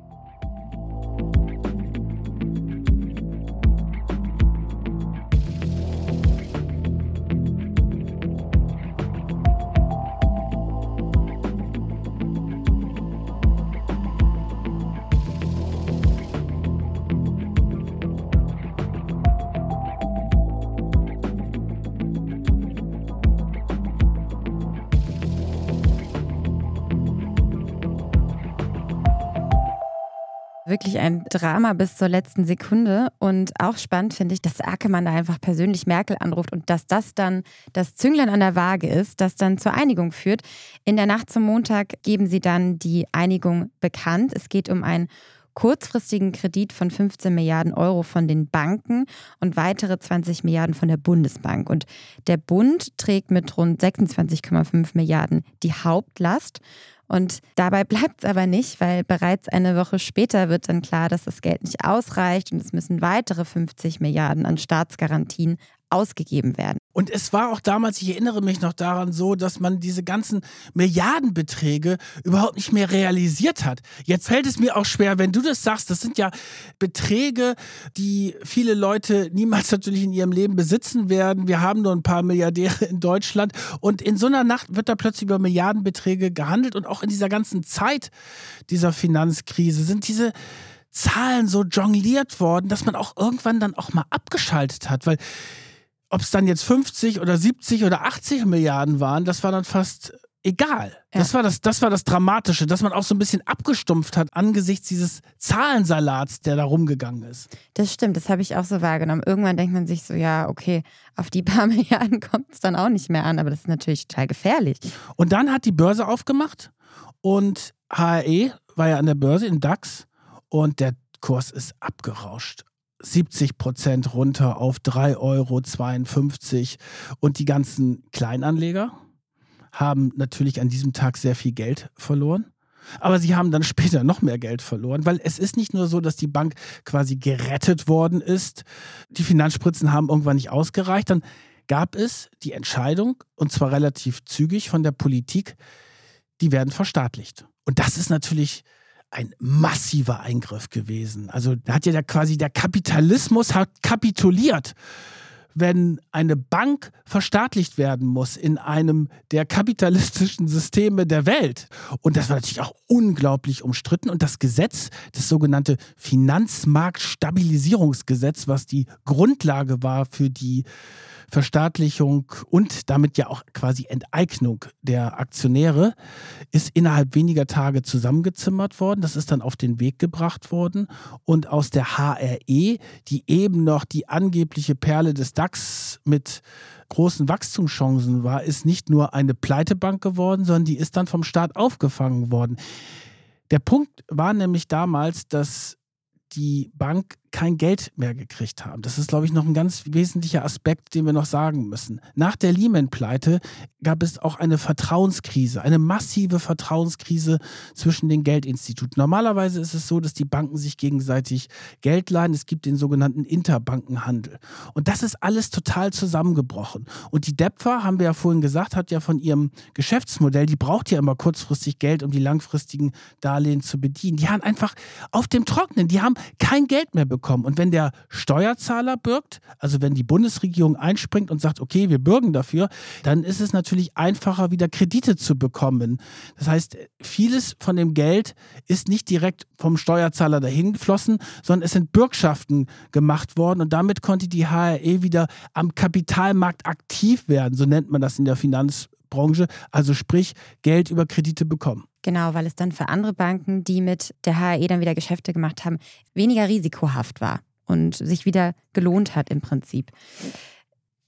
Wirklich ein Drama bis zur letzten Sekunde. Und auch spannend finde ich, dass Ackermann da einfach persönlich Merkel anruft und dass das dann das Zünglein an der Waage ist, das dann zur Einigung führt. In der Nacht zum Montag geben sie dann die Einigung bekannt. Es geht um einen kurzfristigen Kredit von 15 Milliarden Euro von den Banken und weitere 20 Milliarden von der Bundesbank. Und der Bund trägt mit rund 26,5 Milliarden die Hauptlast. Und dabei bleibt es aber nicht, weil bereits eine Woche später wird dann klar, dass das Geld nicht ausreicht und es müssen weitere 50 Milliarden an Staatsgarantien ausgegeben werden. Und es war auch damals, ich erinnere mich noch daran, so, dass man diese ganzen Milliardenbeträge überhaupt nicht mehr realisiert hat. Jetzt fällt es mir auch schwer, wenn du das sagst, das sind ja Beträge, die viele Leute niemals natürlich in ihrem Leben besitzen werden. Wir haben nur ein paar Milliardäre in Deutschland und in so einer Nacht wird da plötzlich über Milliardenbeträge gehandelt und auch in dieser ganzen Zeit dieser Finanzkrise sind diese Zahlen so jongliert worden, dass man auch irgendwann dann auch mal abgeschaltet hat, weil ob es dann jetzt 50 oder 70 oder 80 Milliarden waren, das war dann fast egal. Ja. Das, war das, das war das Dramatische, dass man auch so ein bisschen abgestumpft hat angesichts dieses Zahlensalats, der da rumgegangen ist. Das stimmt, das habe ich auch so wahrgenommen. Irgendwann denkt man sich so, ja, okay, auf die paar Milliarden kommt es dann auch nicht mehr an, aber das ist natürlich total gefährlich. Und dann hat die Börse aufgemacht und HRE war ja an der Börse im DAX und der Kurs ist abgerauscht. 70 Prozent runter auf 3,52 Euro. Und die ganzen Kleinanleger haben natürlich an diesem Tag sehr viel Geld verloren. Aber sie haben dann später noch mehr Geld verloren, weil es ist nicht nur so, dass die Bank quasi gerettet worden ist. Die Finanzspritzen haben irgendwann nicht ausgereicht. Dann gab es die Entscheidung, und zwar relativ zügig von der Politik, die werden verstaatlicht. Und das ist natürlich ein massiver Eingriff gewesen. Also da hat ja der, quasi der Kapitalismus hat kapituliert. Wenn eine Bank verstaatlicht werden muss in einem der kapitalistischen Systeme der Welt. Und das war natürlich auch unglaublich umstritten. Und das Gesetz, das sogenannte Finanzmarktstabilisierungsgesetz, was die Grundlage war für die Verstaatlichung und damit ja auch quasi Enteignung der Aktionäre ist innerhalb weniger Tage zusammengezimmert worden. Das ist dann auf den Weg gebracht worden. Und aus der HRE, die eben noch die angebliche Perle des DAX mit großen Wachstumschancen war, ist nicht nur eine Pleitebank geworden, sondern die ist dann vom Staat aufgefangen worden. Der Punkt war nämlich damals, dass die Bank kein Geld mehr gekriegt haben. Das ist, glaube ich, noch ein ganz wesentlicher Aspekt, den wir noch sagen müssen. Nach der Lehman-Pleite gab es auch eine Vertrauenskrise, eine massive Vertrauenskrise zwischen den Geldinstituten. Normalerweise ist es so, dass die Banken sich gegenseitig Geld leihen. Es gibt den sogenannten Interbankenhandel. Und das ist alles total zusammengebrochen. Und die DEPFA, haben wir ja vorhin gesagt, hat ja von ihrem Geschäftsmodell, die braucht ja immer kurzfristig Geld, um die langfristigen Darlehen zu bedienen. Die haben einfach auf dem Trocknen, die haben kein Geld mehr bekommen bekommen. Und wenn der Steuerzahler bürgt, also wenn die Bundesregierung einspringt und sagt, okay, wir bürgen dafür, dann ist es natürlich einfacher, wieder Kredite zu bekommen. Das heißt, vieles von dem Geld ist nicht direkt vom Steuerzahler dahin geflossen, sondern es sind Bürgschaften gemacht worden und damit konnte die HRE wieder am Kapitalmarkt aktiv werden, so nennt man das in der Finanzbranche, also sprich Geld über Kredite bekommen. Genau, weil es dann für andere Banken, die mit der HRE dann wieder Geschäfte gemacht haben, weniger risikohaft war und sich wieder gelohnt hat im Prinzip.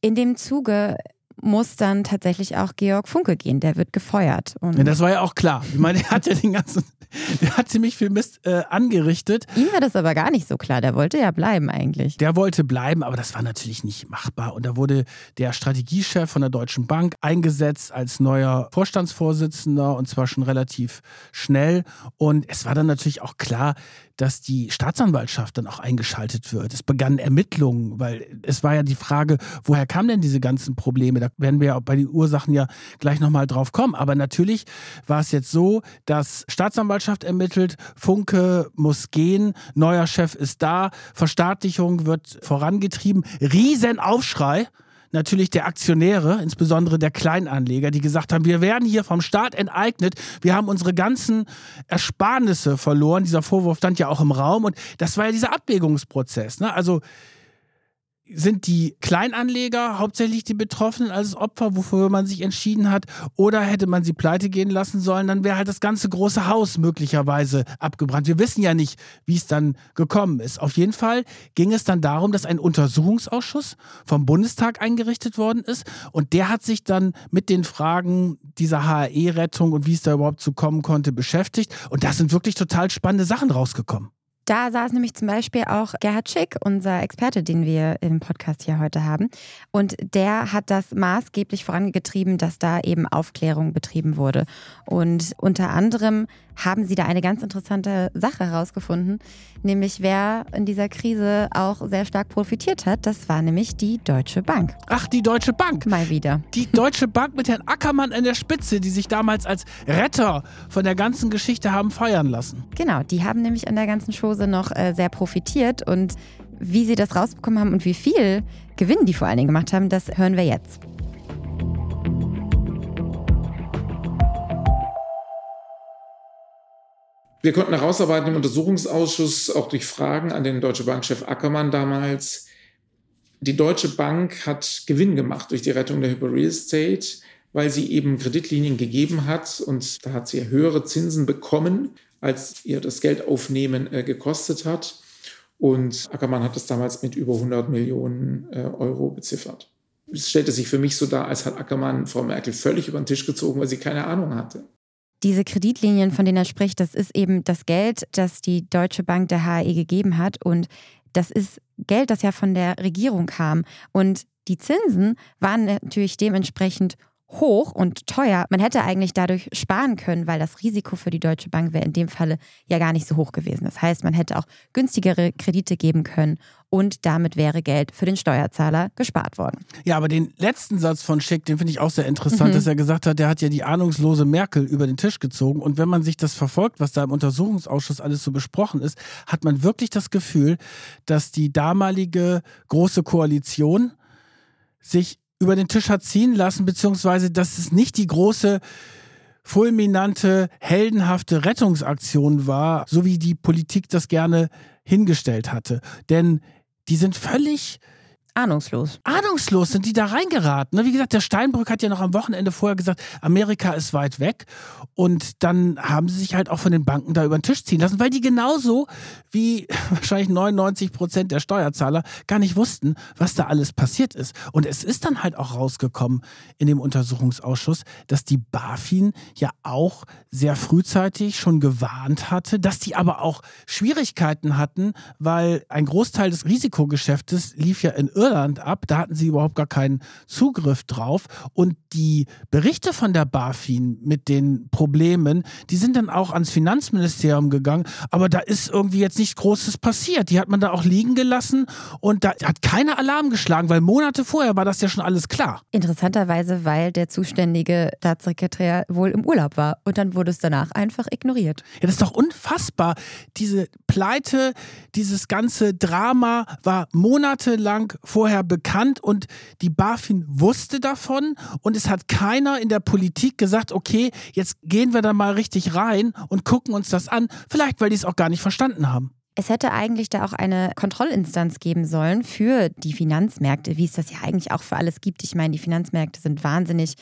In dem Zuge muss dann tatsächlich auch Georg Funke gehen. Der wird gefeuert. Und ja, das war ja auch klar. Ich meine, er hat ja den ganzen, der hat ziemlich viel Mist äh, angerichtet. Ihm war das aber gar nicht so klar. Der wollte ja bleiben eigentlich. Der wollte bleiben, aber das war natürlich nicht machbar. Und da wurde der Strategiechef von der Deutschen Bank eingesetzt als neuer Vorstandsvorsitzender und zwar schon relativ schnell. Und es war dann natürlich auch klar, dass die Staatsanwaltschaft dann auch eingeschaltet wird. Es begannen Ermittlungen, weil es war ja die Frage, woher kamen denn diese ganzen Probleme? Da werden wir ja bei den Ursachen ja gleich nochmal drauf kommen. Aber natürlich war es jetzt so, dass Staatsanwaltschaft ermittelt, Funke muss gehen, neuer Chef ist da, Verstaatlichung wird vorangetrieben, Riesenaufschrei natürlich der Aktionäre, insbesondere der Kleinanleger, die gesagt haben, wir werden hier vom Staat enteignet, wir haben unsere ganzen Ersparnisse verloren. Dieser Vorwurf stand ja auch im Raum und das war ja dieser Abwägungsprozess. Ne? Also sind die Kleinanleger hauptsächlich die Betroffenen als Opfer, wofür man sich entschieden hat? Oder hätte man sie pleite gehen lassen sollen, dann wäre halt das ganze große Haus möglicherweise abgebrannt. Wir wissen ja nicht, wie es dann gekommen ist. Auf jeden Fall ging es dann darum, dass ein Untersuchungsausschuss vom Bundestag eingerichtet worden ist. Und der hat sich dann mit den Fragen dieser HRE-Rettung und wie es da überhaupt zu kommen konnte beschäftigt. Und da sind wirklich total spannende Sachen rausgekommen. Da saß nämlich zum Beispiel auch Gerhard Schick, unser Experte, den wir im Podcast hier heute haben. Und der hat das maßgeblich vorangetrieben, dass da eben Aufklärung betrieben wurde. Und unter anderem haben sie da eine ganz interessante Sache herausgefunden, nämlich wer in dieser Krise auch sehr stark profitiert hat. Das war nämlich die Deutsche Bank. Ach, die Deutsche Bank. Mal wieder. Die Deutsche Bank mit Herrn Ackermann an der Spitze, die sich damals als Retter von der ganzen Geschichte haben feiern lassen. Genau, die haben nämlich an der ganzen Chose noch äh, sehr profitiert und wie sie das rausbekommen haben und wie viel Gewinn die vor allen Dingen gemacht haben, das hören wir jetzt. Wir konnten herausarbeiten im Untersuchungsausschuss, auch durch Fragen an den Deutsche Bank-Chef Ackermann damals, die Deutsche Bank hat Gewinn gemacht durch die Rettung der Hyper Real Estate, weil sie eben Kreditlinien gegeben hat und da hat sie höhere Zinsen bekommen, als ihr das Geldaufnehmen äh, gekostet hat. Und Ackermann hat das damals mit über 100 Millionen äh, Euro beziffert. Es stellte sich für mich so dar, als hat Ackermann Frau Merkel völlig über den Tisch gezogen, weil sie keine Ahnung hatte. Diese Kreditlinien, von denen er spricht, das ist eben das Geld, das die Deutsche Bank der HAE gegeben hat. Und das ist Geld, das ja von der Regierung kam. Und die Zinsen waren natürlich dementsprechend hoch und teuer. Man hätte eigentlich dadurch sparen können, weil das Risiko für die Deutsche Bank wäre in dem Falle ja gar nicht so hoch gewesen. Das heißt, man hätte auch günstigere Kredite geben können und damit wäre Geld für den Steuerzahler gespart worden. Ja, aber den letzten Satz von Schick, den finde ich auch sehr interessant, mhm. dass er gesagt hat, der hat ja die ahnungslose Merkel über den Tisch gezogen. Und wenn man sich das verfolgt, was da im Untersuchungsausschuss alles so besprochen ist, hat man wirklich das Gefühl, dass die damalige große Koalition sich über den Tisch hat ziehen lassen, beziehungsweise dass es nicht die große fulminante, heldenhafte Rettungsaktion war, so wie die Politik das gerne hingestellt hatte. Denn die sind völlig Ahnungslos. Ahnungslos sind die da reingeraten. Ne? Wie gesagt, der Steinbrück hat ja noch am Wochenende vorher gesagt, Amerika ist weit weg. Und dann haben sie sich halt auch von den Banken da über den Tisch ziehen lassen, weil die genauso wie wahrscheinlich 99 Prozent der Steuerzahler gar nicht wussten, was da alles passiert ist. Und es ist dann halt auch rausgekommen in dem Untersuchungsausschuss, dass die BaFin ja auch sehr frühzeitig schon gewarnt hatte, dass die aber auch Schwierigkeiten hatten, weil ein Großteil des Risikogeschäftes lief ja in Irland ab. Da hatten sie überhaupt gar keinen Zugriff drauf. Und die Berichte von der BaFin mit den Problemen, die sind dann auch ans Finanzministerium gegangen. Aber da ist irgendwie jetzt nichts Großes passiert. Die hat man da auch liegen gelassen und da hat keiner Alarm geschlagen, weil Monate vorher war das ja schon alles klar. Interessanterweise, weil der zuständige Staatssekretär wohl im Urlaub war und dann wurde es danach einfach ignoriert. Ja, das ist doch unfassbar. Diese Pleite, dieses ganze Drama war monatelang vorher bekannt und die BaFin wusste davon und es hat keiner in der Politik gesagt, okay, jetzt gehen wir da mal richtig rein und gucken uns das an. Vielleicht, weil die es auch gar nicht verstanden haben. Es hätte eigentlich da auch eine Kontrollinstanz geben sollen für die Finanzmärkte, wie es das ja eigentlich auch für alles gibt. Ich meine, die Finanzmärkte sind wahnsinnig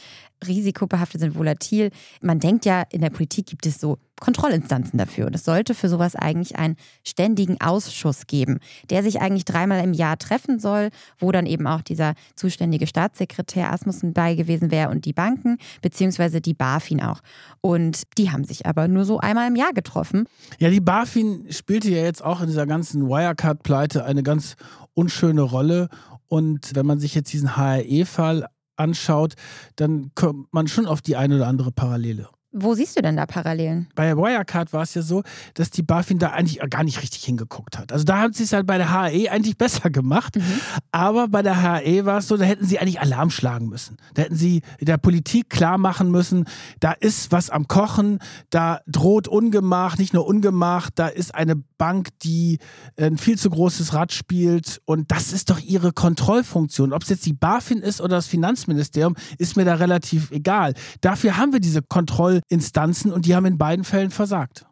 risikobehaftet, sind volatil. Man denkt ja, in der Politik gibt es so Kontrollinstanzen dafür. Und es sollte für sowas eigentlich einen ständigen Ausschuss geben, der sich eigentlich dreimal im Jahr treffen soll, wo dann eben auch dieser zuständige Staatssekretär Asmussen bei gewesen wäre und die Banken, beziehungsweise die BaFin auch. Und die haben sich aber nur so einmal im Jahr getroffen. Ja, die BaFin spielte ja jetzt auch in dieser ganzen Wirecard-Pleite eine ganz unschöne Rolle. Und wenn man sich jetzt diesen HRE-Fall anschaut, dann kommt man schon auf die eine oder andere Parallele. Wo siehst du denn da Parallelen? Bei Wirecard war es ja so, dass die BaFin da eigentlich gar nicht richtig hingeguckt hat. Also da haben sie es halt bei der HE eigentlich besser gemacht. Mhm. Aber bei der HE war es so, da hätten sie eigentlich Alarm schlagen müssen. Da hätten sie der Politik klar machen müssen, da ist was am Kochen, da droht Ungemach, nicht nur Ungemach, da ist eine Bank, die ein viel zu großes Rad spielt. Und das ist doch ihre Kontrollfunktion. Ob es jetzt die BaFin ist oder das Finanzministerium, ist mir da relativ egal. Dafür haben wir diese Kontroll Instanzen und die haben in beiden Fällen versagt.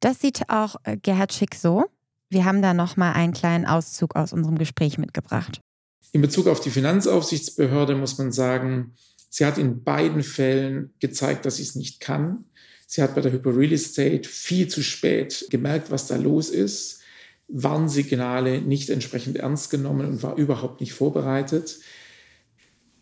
Das sieht auch äh, Gerhard Schick so. Wir haben da nochmal einen kleinen Auszug aus unserem Gespräch mitgebracht. In Bezug auf die Finanzaufsichtsbehörde muss man sagen, sie hat in beiden Fällen gezeigt, dass sie es nicht kann. Sie hat bei der Hyper Real Estate viel zu spät gemerkt, was da los ist, Warnsignale nicht entsprechend ernst genommen und war überhaupt nicht vorbereitet.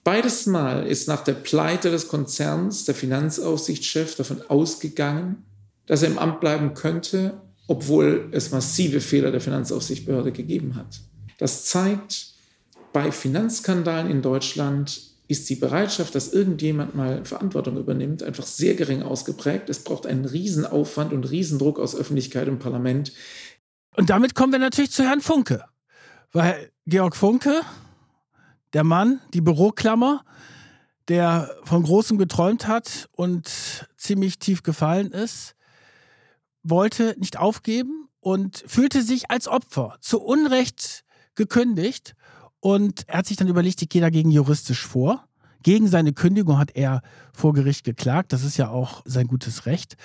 Beides Mal ist nach der Pleite des Konzerns der Finanzaufsichtschef davon ausgegangen, dass er im Amt bleiben könnte, obwohl es massive Fehler der Finanzaufsichtsbehörde gegeben hat. Das zeigt, bei Finanzskandalen in Deutschland ist die Bereitschaft, dass irgendjemand mal Verantwortung übernimmt, einfach sehr gering ausgeprägt. Es braucht einen Riesenaufwand und Riesendruck aus Öffentlichkeit und Parlament. Und damit kommen wir natürlich zu Herrn Funke. Weil Georg Funke der Mann, die Büroklammer, der von Großem geträumt hat und ziemlich tief gefallen ist, wollte nicht aufgeben und fühlte sich als Opfer zu Unrecht gekündigt. Und er hat sich dann überlegt, ich gehe dagegen juristisch vor. Gegen seine Kündigung hat er vor Gericht geklagt. Das ist ja auch sein gutes Recht.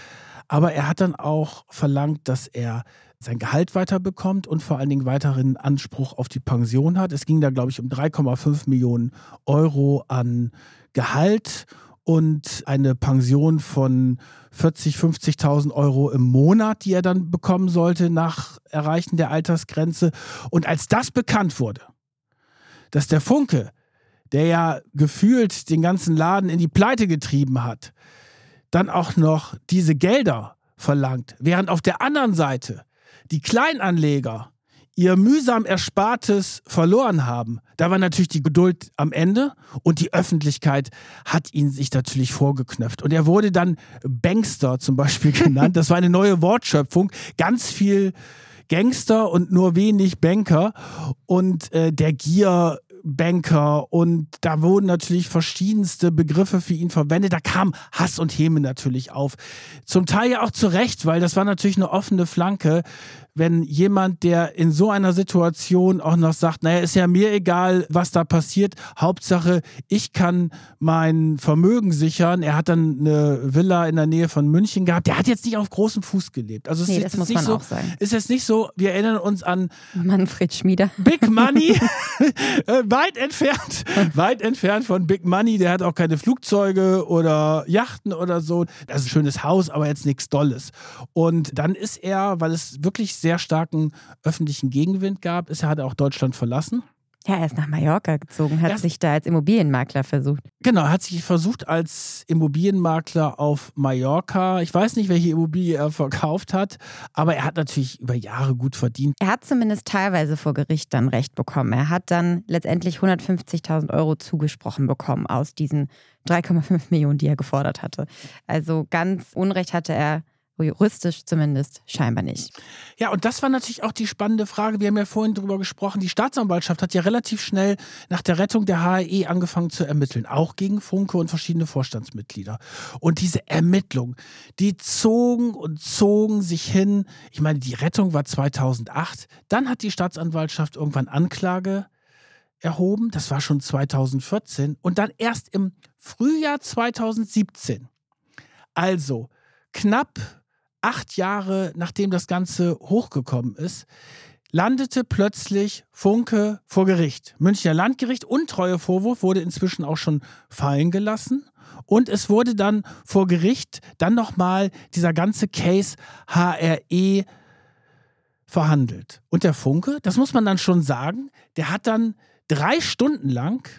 Aber er hat dann auch verlangt, dass er sein Gehalt weiterbekommt und vor allen Dingen weiteren Anspruch auf die Pension hat. Es ging da, glaube ich, um 3,5 Millionen Euro an Gehalt und eine Pension von 40, 50.000 Euro im Monat, die er dann bekommen sollte nach Erreichen der Altersgrenze. Und als das bekannt wurde, dass der Funke, der ja gefühlt den ganzen Laden in die Pleite getrieben hat, dann auch noch diese Gelder verlangt, während auf der anderen Seite die Kleinanleger ihr mühsam Erspartes verloren haben, da war natürlich die Geduld am Ende und die Öffentlichkeit hat ihn sich natürlich vorgeknöpft. Und er wurde dann Bankster zum Beispiel genannt. Das war eine neue Wortschöpfung. Ganz viel Gangster und nur wenig Banker. Und äh, der Gier Banker und da wurden natürlich verschiedenste Begriffe für ihn verwendet. Da kam Hass und Häme natürlich auf. Zum Teil ja auch zu Recht, weil das war natürlich eine offene Flanke wenn jemand, der in so einer Situation auch noch sagt, naja, ist ja mir egal, was da passiert, Hauptsache, ich kann mein Vermögen sichern. Er hat dann eine Villa in der Nähe von München gehabt. Der hat jetzt nicht auf großem Fuß gelebt. Also es Nee, ist jetzt nicht so, ist jetzt nicht so, wir erinnern uns an Manfred Schmieder. Big Money, äh, weit entfernt, weit entfernt von Big Money. Der hat auch keine Flugzeuge oder Yachten oder so. Das ist ein schönes Haus, aber jetzt nichts Dolles. Und dann ist er, weil es wirklich sehr starken öffentlichen Gegenwind gab, ist er hat auch Deutschland verlassen. Ja, er ist nach Mallorca gezogen, hat Er- sich da als Immobilienmakler versucht. Genau, er hat sich versucht als Immobilienmakler auf Mallorca. Ich weiß nicht, welche Immobilie er verkauft hat, aber er hat natürlich über Jahre gut verdient. Er hat zumindest teilweise vor Gericht dann Recht bekommen. Er hat dann letztendlich 150.000 Euro zugesprochen bekommen aus diesen 3,5 Millionen, die er gefordert hatte. Also ganz Unrecht hatte er juristisch zumindest scheinbar nicht. Ja, und das war natürlich auch die spannende Frage. Wir haben ja vorhin drüber gesprochen. Die Staatsanwaltschaft hat ja relativ schnell nach der Rettung der HAE angefangen zu ermitteln, auch gegen Funke und verschiedene Vorstandsmitglieder. Und diese Ermittlungen, die zogen und zogen sich hin. Ich meine, die Rettung war 2008. Dann hat die Staatsanwaltschaft irgendwann Anklage erhoben. Das war schon 2014. Und dann erst im Frühjahr 2017. Also knapp acht Jahre nachdem das Ganze hochgekommen ist, landete plötzlich Funke vor Gericht. Münchner Landgericht, Untreuevorwurf wurde inzwischen auch schon fallen gelassen. Und es wurde dann vor Gericht dann nochmal dieser ganze Case HRE verhandelt. Und der Funke, das muss man dann schon sagen, der hat dann drei Stunden lang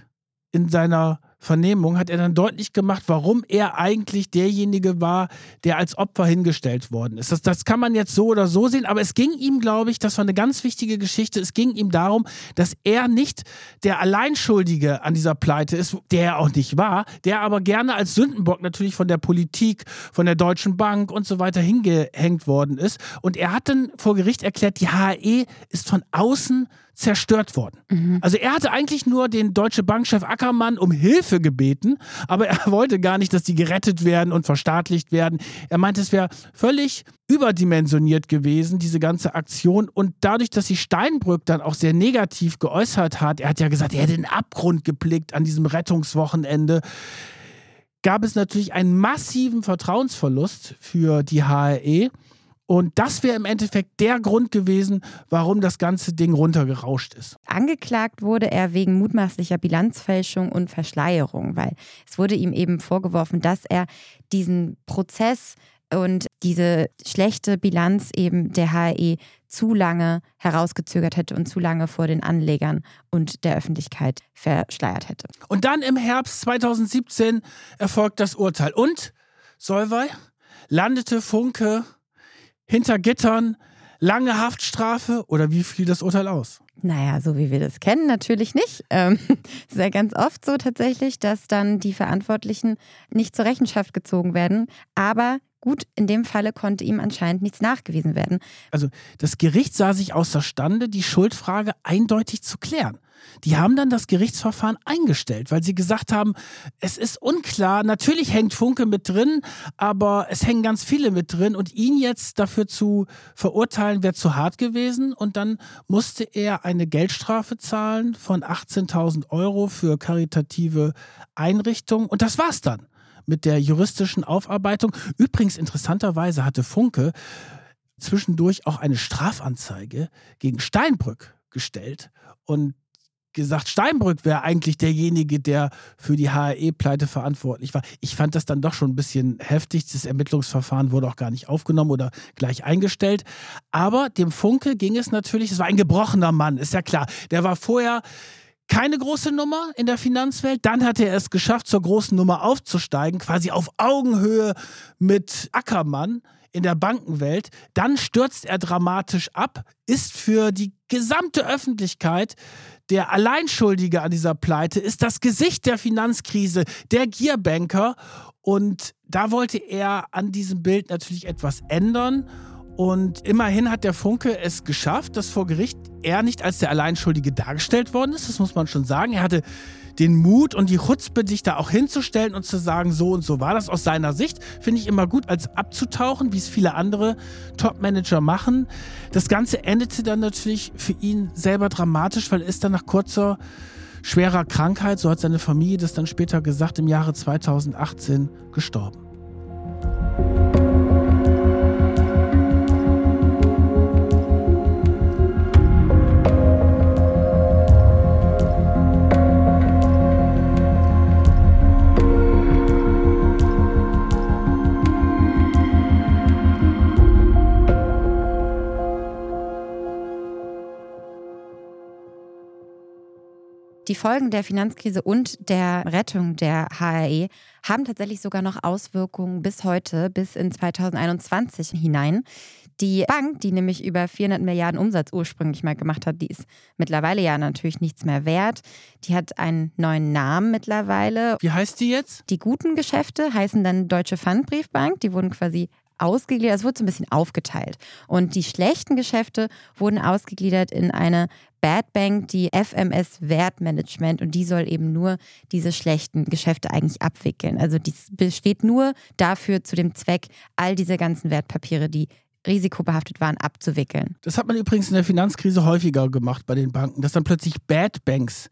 in seiner Vernehmung hat er dann deutlich gemacht, warum er eigentlich derjenige war, der als Opfer hingestellt worden ist. Das, das kann man jetzt so oder so sehen, aber es ging ihm, glaube ich, das war eine ganz wichtige Geschichte, es ging ihm darum, dass er nicht der Alleinschuldige an dieser Pleite ist, der er auch nicht war, der aber gerne als Sündenbock natürlich von der Politik, von der Deutschen Bank und so weiter hingehängt worden ist. Und er hat dann vor Gericht erklärt, die HE ist von außen zerstört worden. Also er hatte eigentlich nur den Deutsche Bankchef Ackermann um Hilfe gebeten, aber er wollte gar nicht, dass die gerettet werden und verstaatlicht werden. Er meinte, es wäre völlig überdimensioniert gewesen, diese ganze Aktion. Und dadurch, dass sich Steinbrück dann auch sehr negativ geäußert hat, er hat ja gesagt, er hätte den Abgrund geblickt an diesem Rettungswochenende, gab es natürlich einen massiven Vertrauensverlust für die HRE. Und das wäre im Endeffekt der Grund gewesen, warum das ganze Ding runtergerauscht ist. Angeklagt wurde er wegen mutmaßlicher Bilanzfälschung und Verschleierung, weil es wurde ihm eben vorgeworfen, dass er diesen Prozess und diese schlechte Bilanz eben der HE zu lange herausgezögert hätte und zu lange vor den Anlegern und der Öffentlichkeit verschleiert hätte. Und dann im Herbst 2017 erfolgt das Urteil. Und, Solvay, landete Funke hinter Gittern, lange Haftstrafe oder wie fiel das Urteil aus? Naja, so wie wir das kennen, natürlich nicht. Ähm, ist ja ganz oft so tatsächlich, dass dann die Verantwortlichen nicht zur Rechenschaft gezogen werden. Aber gut, in dem Falle konnte ihm anscheinend nichts nachgewiesen werden. Also das Gericht sah sich außerstande, die Schuldfrage eindeutig zu klären. Die haben dann das Gerichtsverfahren eingestellt, weil sie gesagt haben, es ist unklar, natürlich hängt Funke mit drin, aber es hängen ganz viele mit drin und ihn jetzt dafür zu verurteilen, wäre zu hart gewesen und dann musste er eine Geldstrafe zahlen von 18.000 Euro für karitative Einrichtungen und das war's dann mit der juristischen Aufarbeitung. Übrigens interessanterweise hatte Funke zwischendurch auch eine Strafanzeige gegen Steinbrück gestellt und gesagt, Steinbrück wäre eigentlich derjenige, der für die HRE-Pleite verantwortlich war. Ich fand das dann doch schon ein bisschen heftig. Das Ermittlungsverfahren wurde auch gar nicht aufgenommen oder gleich eingestellt. Aber dem Funke ging es natürlich, es war ein gebrochener Mann, ist ja klar. Der war vorher keine große Nummer in der Finanzwelt. Dann hat er es geschafft, zur großen Nummer aufzusteigen, quasi auf Augenhöhe mit Ackermann in der Bankenwelt. Dann stürzt er dramatisch ab, ist für die gesamte Öffentlichkeit der Alleinschuldige an dieser Pleite, ist das Gesicht der Finanzkrise, der Gierbanker. Und da wollte er an diesem Bild natürlich etwas ändern Und immerhin hat der Funke es geschafft, dass vor Gericht er nicht als der Alleinschuldige dargestellt worden ist. Das muss man schon sagen. Er hatte den Mut und die Chutzpe, sich da auch hinzustellen und zu sagen, so und so war das aus seiner Sicht, finde ich immer gut, als abzutauchen, wie es viele andere Top-Manager machen. Das Ganze endete dann natürlich für ihn selber dramatisch, weil er ist dann nach kurzer, schwerer Krankheit, so hat seine Familie das dann später gesagt, im Jahre 2018 gestorben. Die Folgen der Finanzkrise und der Rettung der HRE haben tatsächlich sogar noch Auswirkungen bis heute, bis in 2021 hinein. Die Bank, die nämlich über 400 Milliarden Umsatz ursprünglich mal gemacht hat, die ist mittlerweile ja natürlich nichts mehr wert. Die hat einen neuen Namen mittlerweile. Wie heißt die jetzt? Die guten Geschäfte heißen dann Deutsche Pfandbriefbank. Die wurden quasi ausgegliedert, es wurde so ein bisschen aufgeteilt. Und die schlechten Geschäfte wurden ausgegliedert in eine Bad Bank, die FMS Wertmanagement und die soll eben nur diese schlechten Geschäfte eigentlich abwickeln. Also die besteht nur dafür zu dem Zweck, all diese ganzen Wertpapiere, die risikobehaftet waren, abzuwickeln. Das hat man übrigens in der Finanzkrise häufiger gemacht bei den Banken, dass dann plötzlich Bad Banks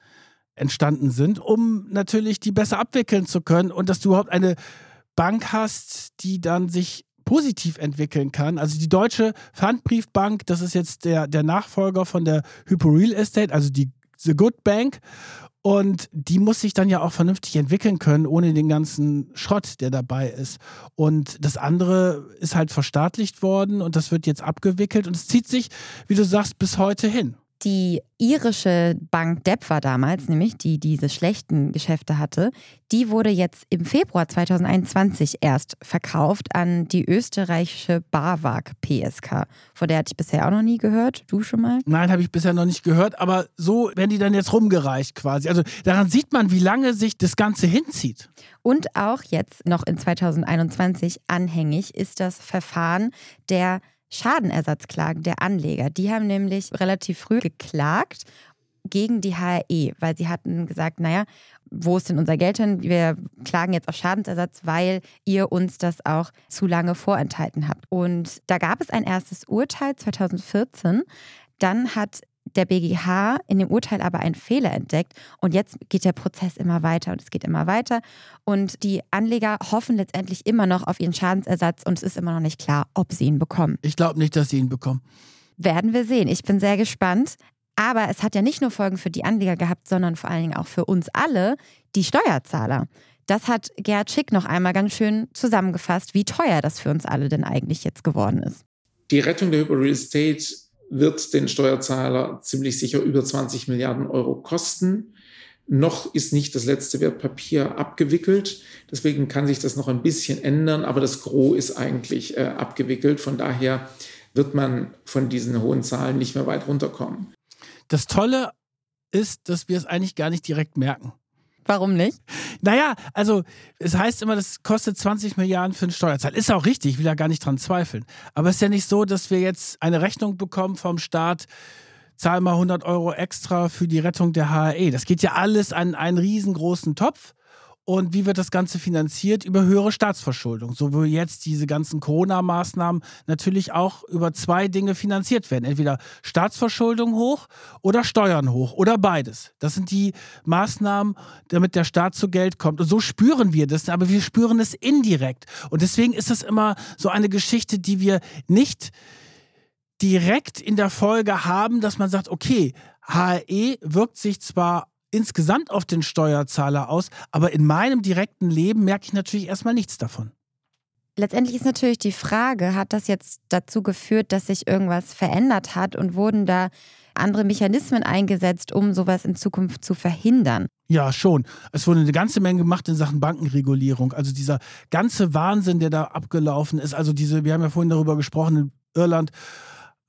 entstanden sind, um natürlich die besser abwickeln zu können und dass du überhaupt eine Bank hast, die dann sich positiv entwickeln kann. Also die Deutsche Pfandbriefbank, das ist jetzt der, der Nachfolger von der Hypo Real Estate, also die The Good Bank. Und die muss sich dann ja auch vernünftig entwickeln können, ohne den ganzen Schrott, der dabei ist. Und das andere ist halt verstaatlicht worden und das wird jetzt abgewickelt und es zieht sich, wie du sagst, bis heute hin. Die irische Bank Depp war damals, nämlich die diese schlechten Geschäfte hatte, die wurde jetzt im Februar 2021 erst verkauft an die österreichische Barwag PSK. Vor der hatte ich bisher auch noch nie gehört. Du schon mal? Nein, habe ich bisher noch nicht gehört, aber so werden die dann jetzt rumgereicht quasi. Also daran sieht man, wie lange sich das Ganze hinzieht. Und auch jetzt noch in 2021 anhängig ist das Verfahren der Schadenersatzklagen der Anleger. Die haben nämlich relativ früh geklagt gegen die HRE, weil sie hatten gesagt, naja, wo ist denn unser Geld hin? Wir klagen jetzt auf Schadensersatz, weil ihr uns das auch zu lange vorenthalten habt. Und da gab es ein erstes Urteil 2014. Dann hat der BGH in dem Urteil aber einen Fehler entdeckt und jetzt geht der Prozess immer weiter und es geht immer weiter und die Anleger hoffen letztendlich immer noch auf ihren Schadensersatz und es ist immer noch nicht klar, ob sie ihn bekommen. Ich glaube nicht, dass sie ihn bekommen. Werden wir sehen. Ich bin sehr gespannt. Aber es hat ja nicht nur Folgen für die Anleger gehabt, sondern vor allen Dingen auch für uns alle, die Steuerzahler. Das hat Gerhard Schick noch einmal ganz schön zusammengefasst, wie teuer das für uns alle denn eigentlich jetzt geworden ist. Die Rettung der Hyper Real Estate wird den Steuerzahler ziemlich sicher über 20 Milliarden Euro kosten. Noch ist nicht das letzte Wertpapier abgewickelt. Deswegen kann sich das noch ein bisschen ändern, aber das Gros ist eigentlich äh, abgewickelt. Von daher wird man von diesen hohen Zahlen nicht mehr weit runterkommen. Das Tolle ist, dass wir es eigentlich gar nicht direkt merken. Warum nicht? Naja, also es heißt immer, das kostet 20 Milliarden für einen Steuerzahler. Ist auch richtig, ich will da gar nicht dran zweifeln. Aber es ist ja nicht so, dass wir jetzt eine Rechnung bekommen vom Staat, zahl mal 100 Euro extra für die Rettung der HRE. Das geht ja alles an einen riesengroßen Topf. Und wie wird das Ganze finanziert? Über höhere Staatsverschuldung. So wie jetzt diese ganzen Corona-Maßnahmen natürlich auch über zwei Dinge finanziert werden. Entweder Staatsverschuldung hoch oder Steuern hoch oder beides. Das sind die Maßnahmen, damit der Staat zu Geld kommt. Und so spüren wir das, aber wir spüren es indirekt. Und deswegen ist es immer so eine Geschichte, die wir nicht direkt in der Folge haben, dass man sagt, okay, HRE wirkt sich zwar insgesamt auf den Steuerzahler aus, aber in meinem direkten Leben merke ich natürlich erstmal nichts davon. Letztendlich ist natürlich die Frage, hat das jetzt dazu geführt, dass sich irgendwas verändert hat und wurden da andere Mechanismen eingesetzt, um sowas in Zukunft zu verhindern? Ja, schon. Es wurde eine ganze Menge gemacht in Sachen Bankenregulierung. Also dieser ganze Wahnsinn, der da abgelaufen ist. Also diese, wir haben ja vorhin darüber gesprochen, in Irland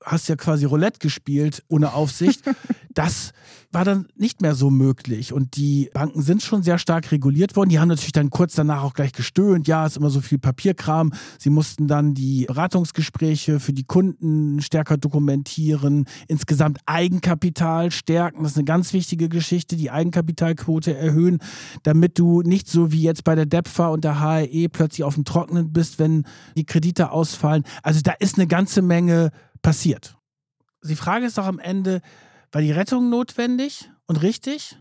hast ja quasi Roulette gespielt ohne Aufsicht. das war dann nicht mehr so möglich. Und die Banken sind schon sehr stark reguliert worden. Die haben natürlich dann kurz danach auch gleich gestöhnt. Ja, es ist immer so viel Papierkram. Sie mussten dann die Beratungsgespräche für die Kunden stärker dokumentieren, insgesamt Eigenkapital stärken. Das ist eine ganz wichtige Geschichte, die Eigenkapitalquote erhöhen, damit du nicht so wie jetzt bei der DEPFA und der HRE plötzlich auf dem Trockenen bist, wenn die Kredite ausfallen. Also da ist eine ganze Menge passiert. Die Frage ist doch am Ende, war die Rettung notwendig und richtig?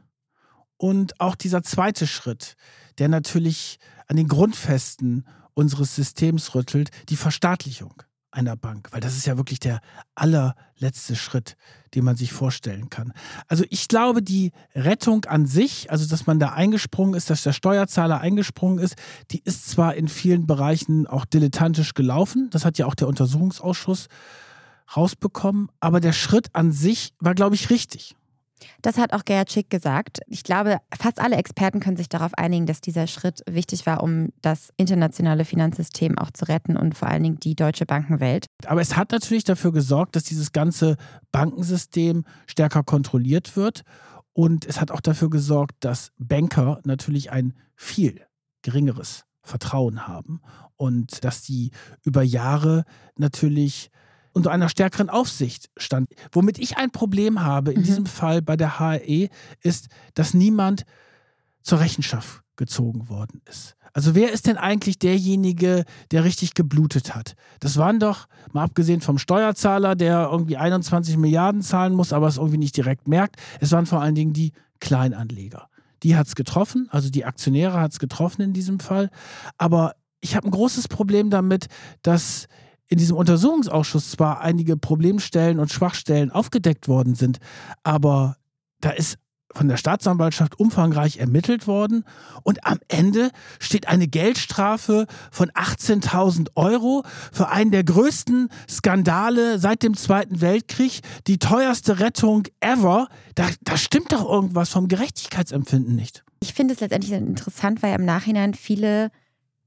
Und auch dieser zweite Schritt, der natürlich an den Grundfesten unseres Systems rüttelt, die Verstaatlichung einer Bank, weil das ist ja wirklich der allerletzte Schritt, den man sich vorstellen kann. Also ich glaube, die Rettung an sich, also dass man da eingesprungen ist, dass der Steuerzahler eingesprungen ist, die ist zwar in vielen Bereichen auch dilettantisch gelaufen, das hat ja auch der Untersuchungsausschuss rausbekommen. Aber der Schritt an sich war, glaube ich, richtig. Das hat auch Gerhard Schick gesagt. Ich glaube, fast alle Experten können sich darauf einigen, dass dieser Schritt wichtig war, um das internationale Finanzsystem auch zu retten und vor allen Dingen die deutsche Bankenwelt. Aber es hat natürlich dafür gesorgt, dass dieses ganze Bankensystem stärker kontrolliert wird. Und es hat auch dafür gesorgt, dass Banker natürlich ein viel geringeres Vertrauen haben und dass die über Jahre natürlich unter einer stärkeren Aufsicht stand. Womit ich ein Problem habe in mhm. diesem Fall bei der HRE ist, dass niemand zur Rechenschaft gezogen worden ist. Also wer ist denn eigentlich derjenige, der richtig geblutet hat? Das waren doch, mal abgesehen vom Steuerzahler, der irgendwie 21 Milliarden zahlen muss, aber es irgendwie nicht direkt merkt, es waren vor allen Dingen die Kleinanleger. Die hat es getroffen, also die Aktionäre hat es getroffen in diesem Fall. Aber ich habe ein großes Problem damit, dass in diesem Untersuchungsausschuss zwar einige Problemstellen und Schwachstellen aufgedeckt worden sind, aber da ist von der Staatsanwaltschaft umfangreich ermittelt worden und am Ende steht eine Geldstrafe von 18.000 Euro für einen der größten Skandale seit dem Zweiten Weltkrieg, die teuerste Rettung ever. Da, da stimmt doch irgendwas vom Gerechtigkeitsempfinden nicht. Ich finde es letztendlich interessant, weil im Nachhinein viele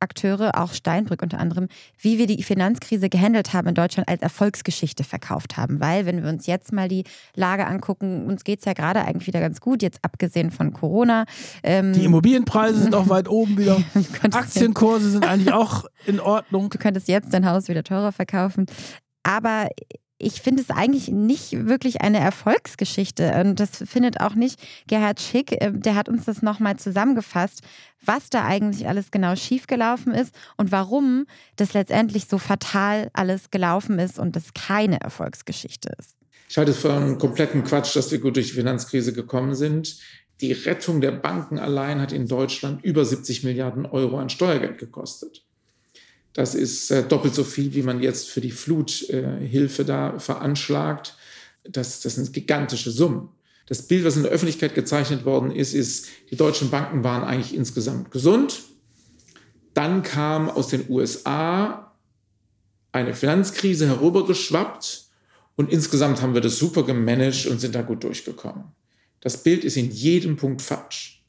Akteure, auch Steinbrück unter anderem, wie wir die Finanzkrise gehandelt haben in Deutschland als Erfolgsgeschichte verkauft haben. Weil, wenn wir uns jetzt mal die Lage angucken, uns geht es ja gerade eigentlich wieder ganz gut, jetzt abgesehen von Corona. Ähm die Immobilienpreise sind auch weit oben wieder. Aktienkurse sind eigentlich auch in Ordnung. Du könntest jetzt dein Haus wieder teurer verkaufen. Aber ich finde es eigentlich nicht wirklich eine Erfolgsgeschichte. Und das findet auch nicht Gerhard Schick. Äh, der hat uns das nochmal zusammengefasst, was da eigentlich alles genau schiefgelaufen ist und warum das letztendlich so fatal alles gelaufen ist und das keine Erfolgsgeschichte ist. Ich halte es für einen kompletten Quatsch, dass wir gut durch die Finanzkrise gekommen sind. Die Rettung der Banken allein hat in Deutschland über 70 Milliarden Euro an Steuergeld gekostet. Das ist äh, doppelt so viel, wie man jetzt für die Fluthilfe äh, da veranschlagt. Das, das sind gigantische Summen. Das Bild, was in der Öffentlichkeit gezeichnet worden ist, ist, die deutschen Banken waren eigentlich insgesamt gesund. Dann kam aus den USA eine Finanzkrise herübergeschwappt und insgesamt haben wir das super gemanagt und sind da gut durchgekommen. Das Bild ist in jedem Punkt falsch.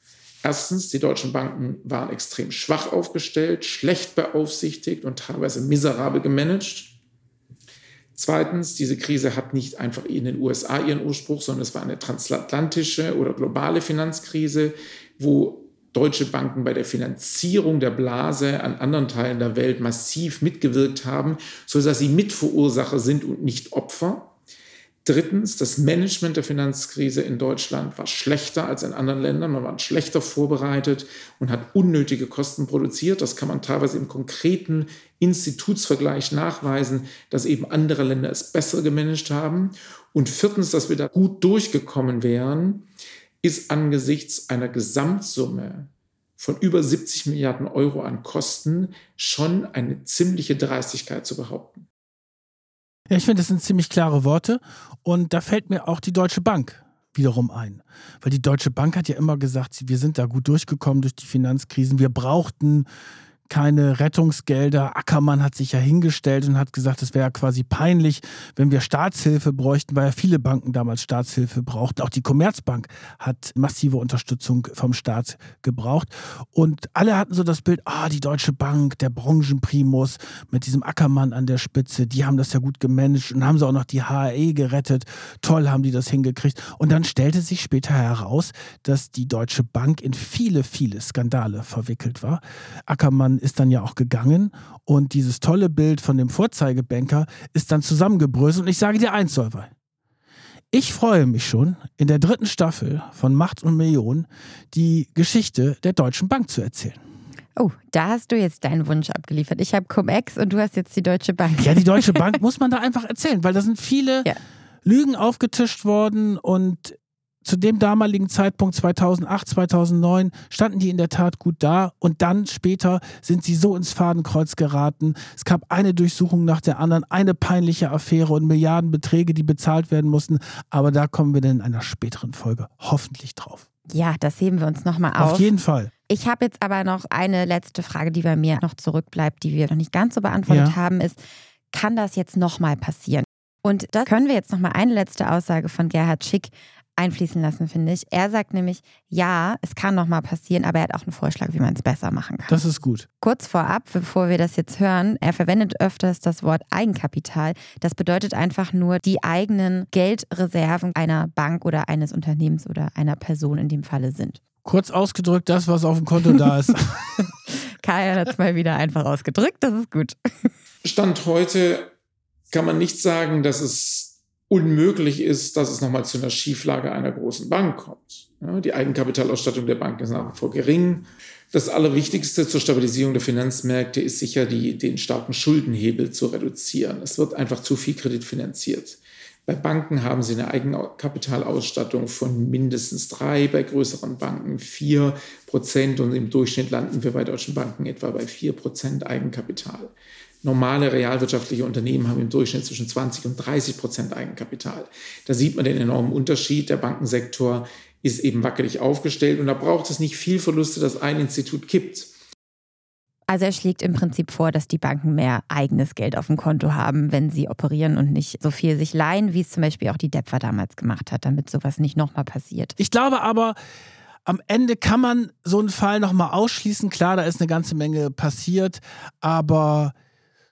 Erstens, die deutschen Banken waren extrem schwach aufgestellt, schlecht beaufsichtigt und teilweise miserabel gemanagt. Zweitens, diese Krise hat nicht einfach in den USA ihren Ursprung, sondern es war eine transatlantische oder globale Finanzkrise, wo deutsche Banken bei der Finanzierung der Blase an anderen Teilen der Welt massiv mitgewirkt haben, sodass sie Mitverursacher sind und nicht Opfer. Drittens, das Management der Finanzkrise in Deutschland war schlechter als in anderen Ländern. Man war schlechter vorbereitet und hat unnötige Kosten produziert. Das kann man teilweise im konkreten Institutsvergleich nachweisen, dass eben andere Länder es besser gemanagt haben. Und viertens, dass wir da gut durchgekommen wären, ist angesichts einer Gesamtsumme von über 70 Milliarden Euro an Kosten schon eine ziemliche Dreistigkeit zu behaupten. Ja, ich finde, das sind ziemlich klare Worte. Und da fällt mir auch die Deutsche Bank wiederum ein. Weil die Deutsche Bank hat ja immer gesagt, wir sind da gut durchgekommen durch die Finanzkrisen. Wir brauchten keine Rettungsgelder. Ackermann hat sich ja hingestellt und hat gesagt, es wäre quasi peinlich, wenn wir Staatshilfe bräuchten, weil ja viele Banken damals Staatshilfe brauchten. Auch die Commerzbank hat massive Unterstützung vom Staat gebraucht. Und alle hatten so das Bild, ah, die Deutsche Bank, der Branchenprimus mit diesem Ackermann an der Spitze, die haben das ja gut gemanagt und haben sie auch noch die HAE gerettet. Toll haben die das hingekriegt. Und dann stellte sich später heraus, dass die Deutsche Bank in viele, viele Skandale verwickelt war. Ackermann ist dann ja auch gegangen und dieses tolle Bild von dem Vorzeigebanker ist dann zusammengebröselt. Und ich sage dir eins, Solvay. Ich freue mich schon, in der dritten Staffel von Macht und Millionen die Geschichte der Deutschen Bank zu erzählen. Oh, da hast du jetzt deinen Wunsch abgeliefert. Ich habe Cum-Ex und du hast jetzt die Deutsche Bank. Ja, die Deutsche Bank muss man da einfach erzählen, weil da sind viele ja. Lügen aufgetischt worden und zu dem damaligen Zeitpunkt 2008, 2009 standen die in der Tat gut da und dann später sind sie so ins Fadenkreuz geraten. Es gab eine Durchsuchung nach der anderen, eine peinliche Affäre und Milliardenbeträge, die bezahlt werden mussten. Aber da kommen wir dann in einer späteren Folge hoffentlich drauf. Ja, das heben wir uns nochmal auf. Auf jeden Fall. Ich habe jetzt aber noch eine letzte Frage, die bei mir noch zurückbleibt, die wir noch nicht ganz so beantwortet ja. haben, ist, kann das jetzt nochmal passieren? Und da können wir jetzt nochmal eine letzte Aussage von Gerhard Schick einfließen lassen, finde ich. Er sagt nämlich, ja, es kann nochmal passieren, aber er hat auch einen Vorschlag, wie man es besser machen kann. Das ist gut. Kurz vorab, bevor wir das jetzt hören, er verwendet öfters das Wort Eigenkapital. Das bedeutet einfach nur die eigenen Geldreserven einer Bank oder eines Unternehmens oder einer Person in dem Falle sind. Kurz ausgedrückt, das, was auf dem Konto da ist. Kaja hat es mal wieder einfach ausgedrückt, das ist gut. Stand heute kann man nicht sagen, dass es unmöglich ist, dass es nochmal zu einer Schieflage einer großen Bank kommt. Ja, die Eigenkapitalausstattung der Bank ist nach wie vor gering. Das Allerwichtigste zur Stabilisierung der Finanzmärkte ist sicher, die, den starken Schuldenhebel zu reduzieren. Es wird einfach zu viel Kredit finanziert. Bei Banken haben sie eine Eigenkapitalausstattung von mindestens drei, bei größeren Banken vier Prozent und im Durchschnitt landen wir bei deutschen Banken etwa bei vier Prozent Eigenkapital normale realwirtschaftliche Unternehmen haben im Durchschnitt zwischen 20 und 30 Prozent Eigenkapital. Da sieht man den enormen Unterschied. Der Bankensektor ist eben wackelig aufgestellt und da braucht es nicht viel Verluste, dass ein Institut kippt. Also er schlägt im Prinzip vor, dass die Banken mehr eigenes Geld auf dem Konto haben, wenn sie operieren und nicht so viel sich leihen, wie es zum Beispiel auch die DEPFA damals gemacht hat, damit sowas nicht nochmal passiert. Ich glaube aber, am Ende kann man so einen Fall nochmal ausschließen. Klar, da ist eine ganze Menge passiert, aber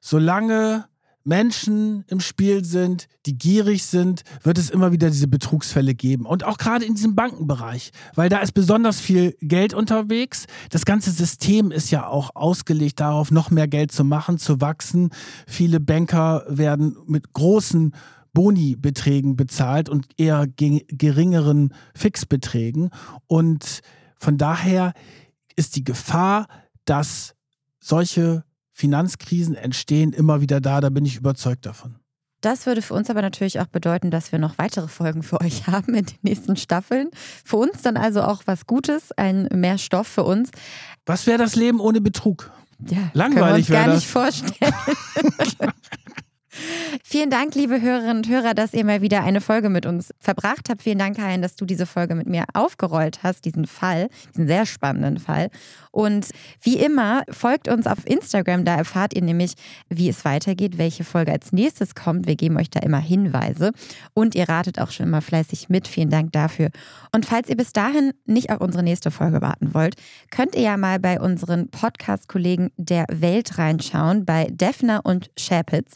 solange Menschen im Spiel sind, die gierig sind, wird es immer wieder diese Betrugsfälle geben. Und auch gerade in diesem Bankenbereich, weil da ist besonders viel Geld unterwegs. Das ganze System ist ja auch ausgelegt darauf, noch mehr Geld zu machen, zu wachsen. Viele Banker werden mit großen Boni-Beträgen bezahlt und eher geringeren Fixbeträgen. Und von daher ist die Gefahr, dass solche Finanzkrisen entstehen immer wieder da, da bin ich überzeugt davon. Das würde für uns aber natürlich auch bedeuten, dass wir noch weitere Folgen für euch haben in den nächsten Staffeln. Für uns dann also auch was Gutes, ein mehr Stoff für uns. Was wäre das Leben ohne Betrug? Ja, Langweilig wäre das. nicht vorstellen. Vielen Dank, liebe Hörerinnen und Hörer, dass ihr mal wieder eine Folge mit uns verbracht habt. Vielen Dank, Karin, dass du diese Folge mit mir aufgerollt hast, diesen Fall, diesen sehr spannenden Fall. Und wie immer, folgt uns auf Instagram, da erfahrt ihr nämlich, wie es weitergeht, welche Folge als nächstes kommt. Wir geben euch da immer Hinweise und ihr ratet auch schon immer fleißig mit. Vielen Dank dafür. Und falls ihr bis dahin nicht auf unsere nächste Folge warten wollt, könnt ihr ja mal bei unseren Podcast-Kollegen der Welt reinschauen, bei Defner und Schäpitz.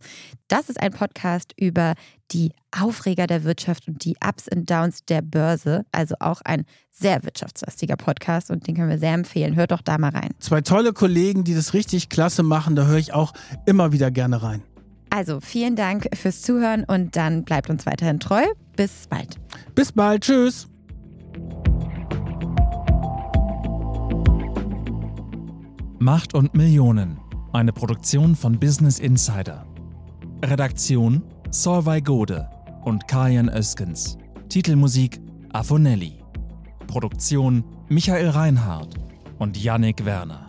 Das ist ein Podcast über die Aufreger der Wirtschaft und die Ups und Downs der Börse. Also auch ein sehr wirtschaftslastiger Podcast und den können wir sehr empfehlen. Hört doch da mal rein. Zwei tolle Kollegen, die das richtig klasse machen. Da höre ich auch immer wieder gerne rein. Also vielen Dank fürs Zuhören und dann bleibt uns weiterhin treu. Bis bald. Bis bald. Tschüss. Macht und Millionen. Eine Produktion von Business Insider. Redaktion Solvay Gode und Kajan Öskens. Titelmusik Afonelli. Produktion Michael Reinhardt und Yannick Werner.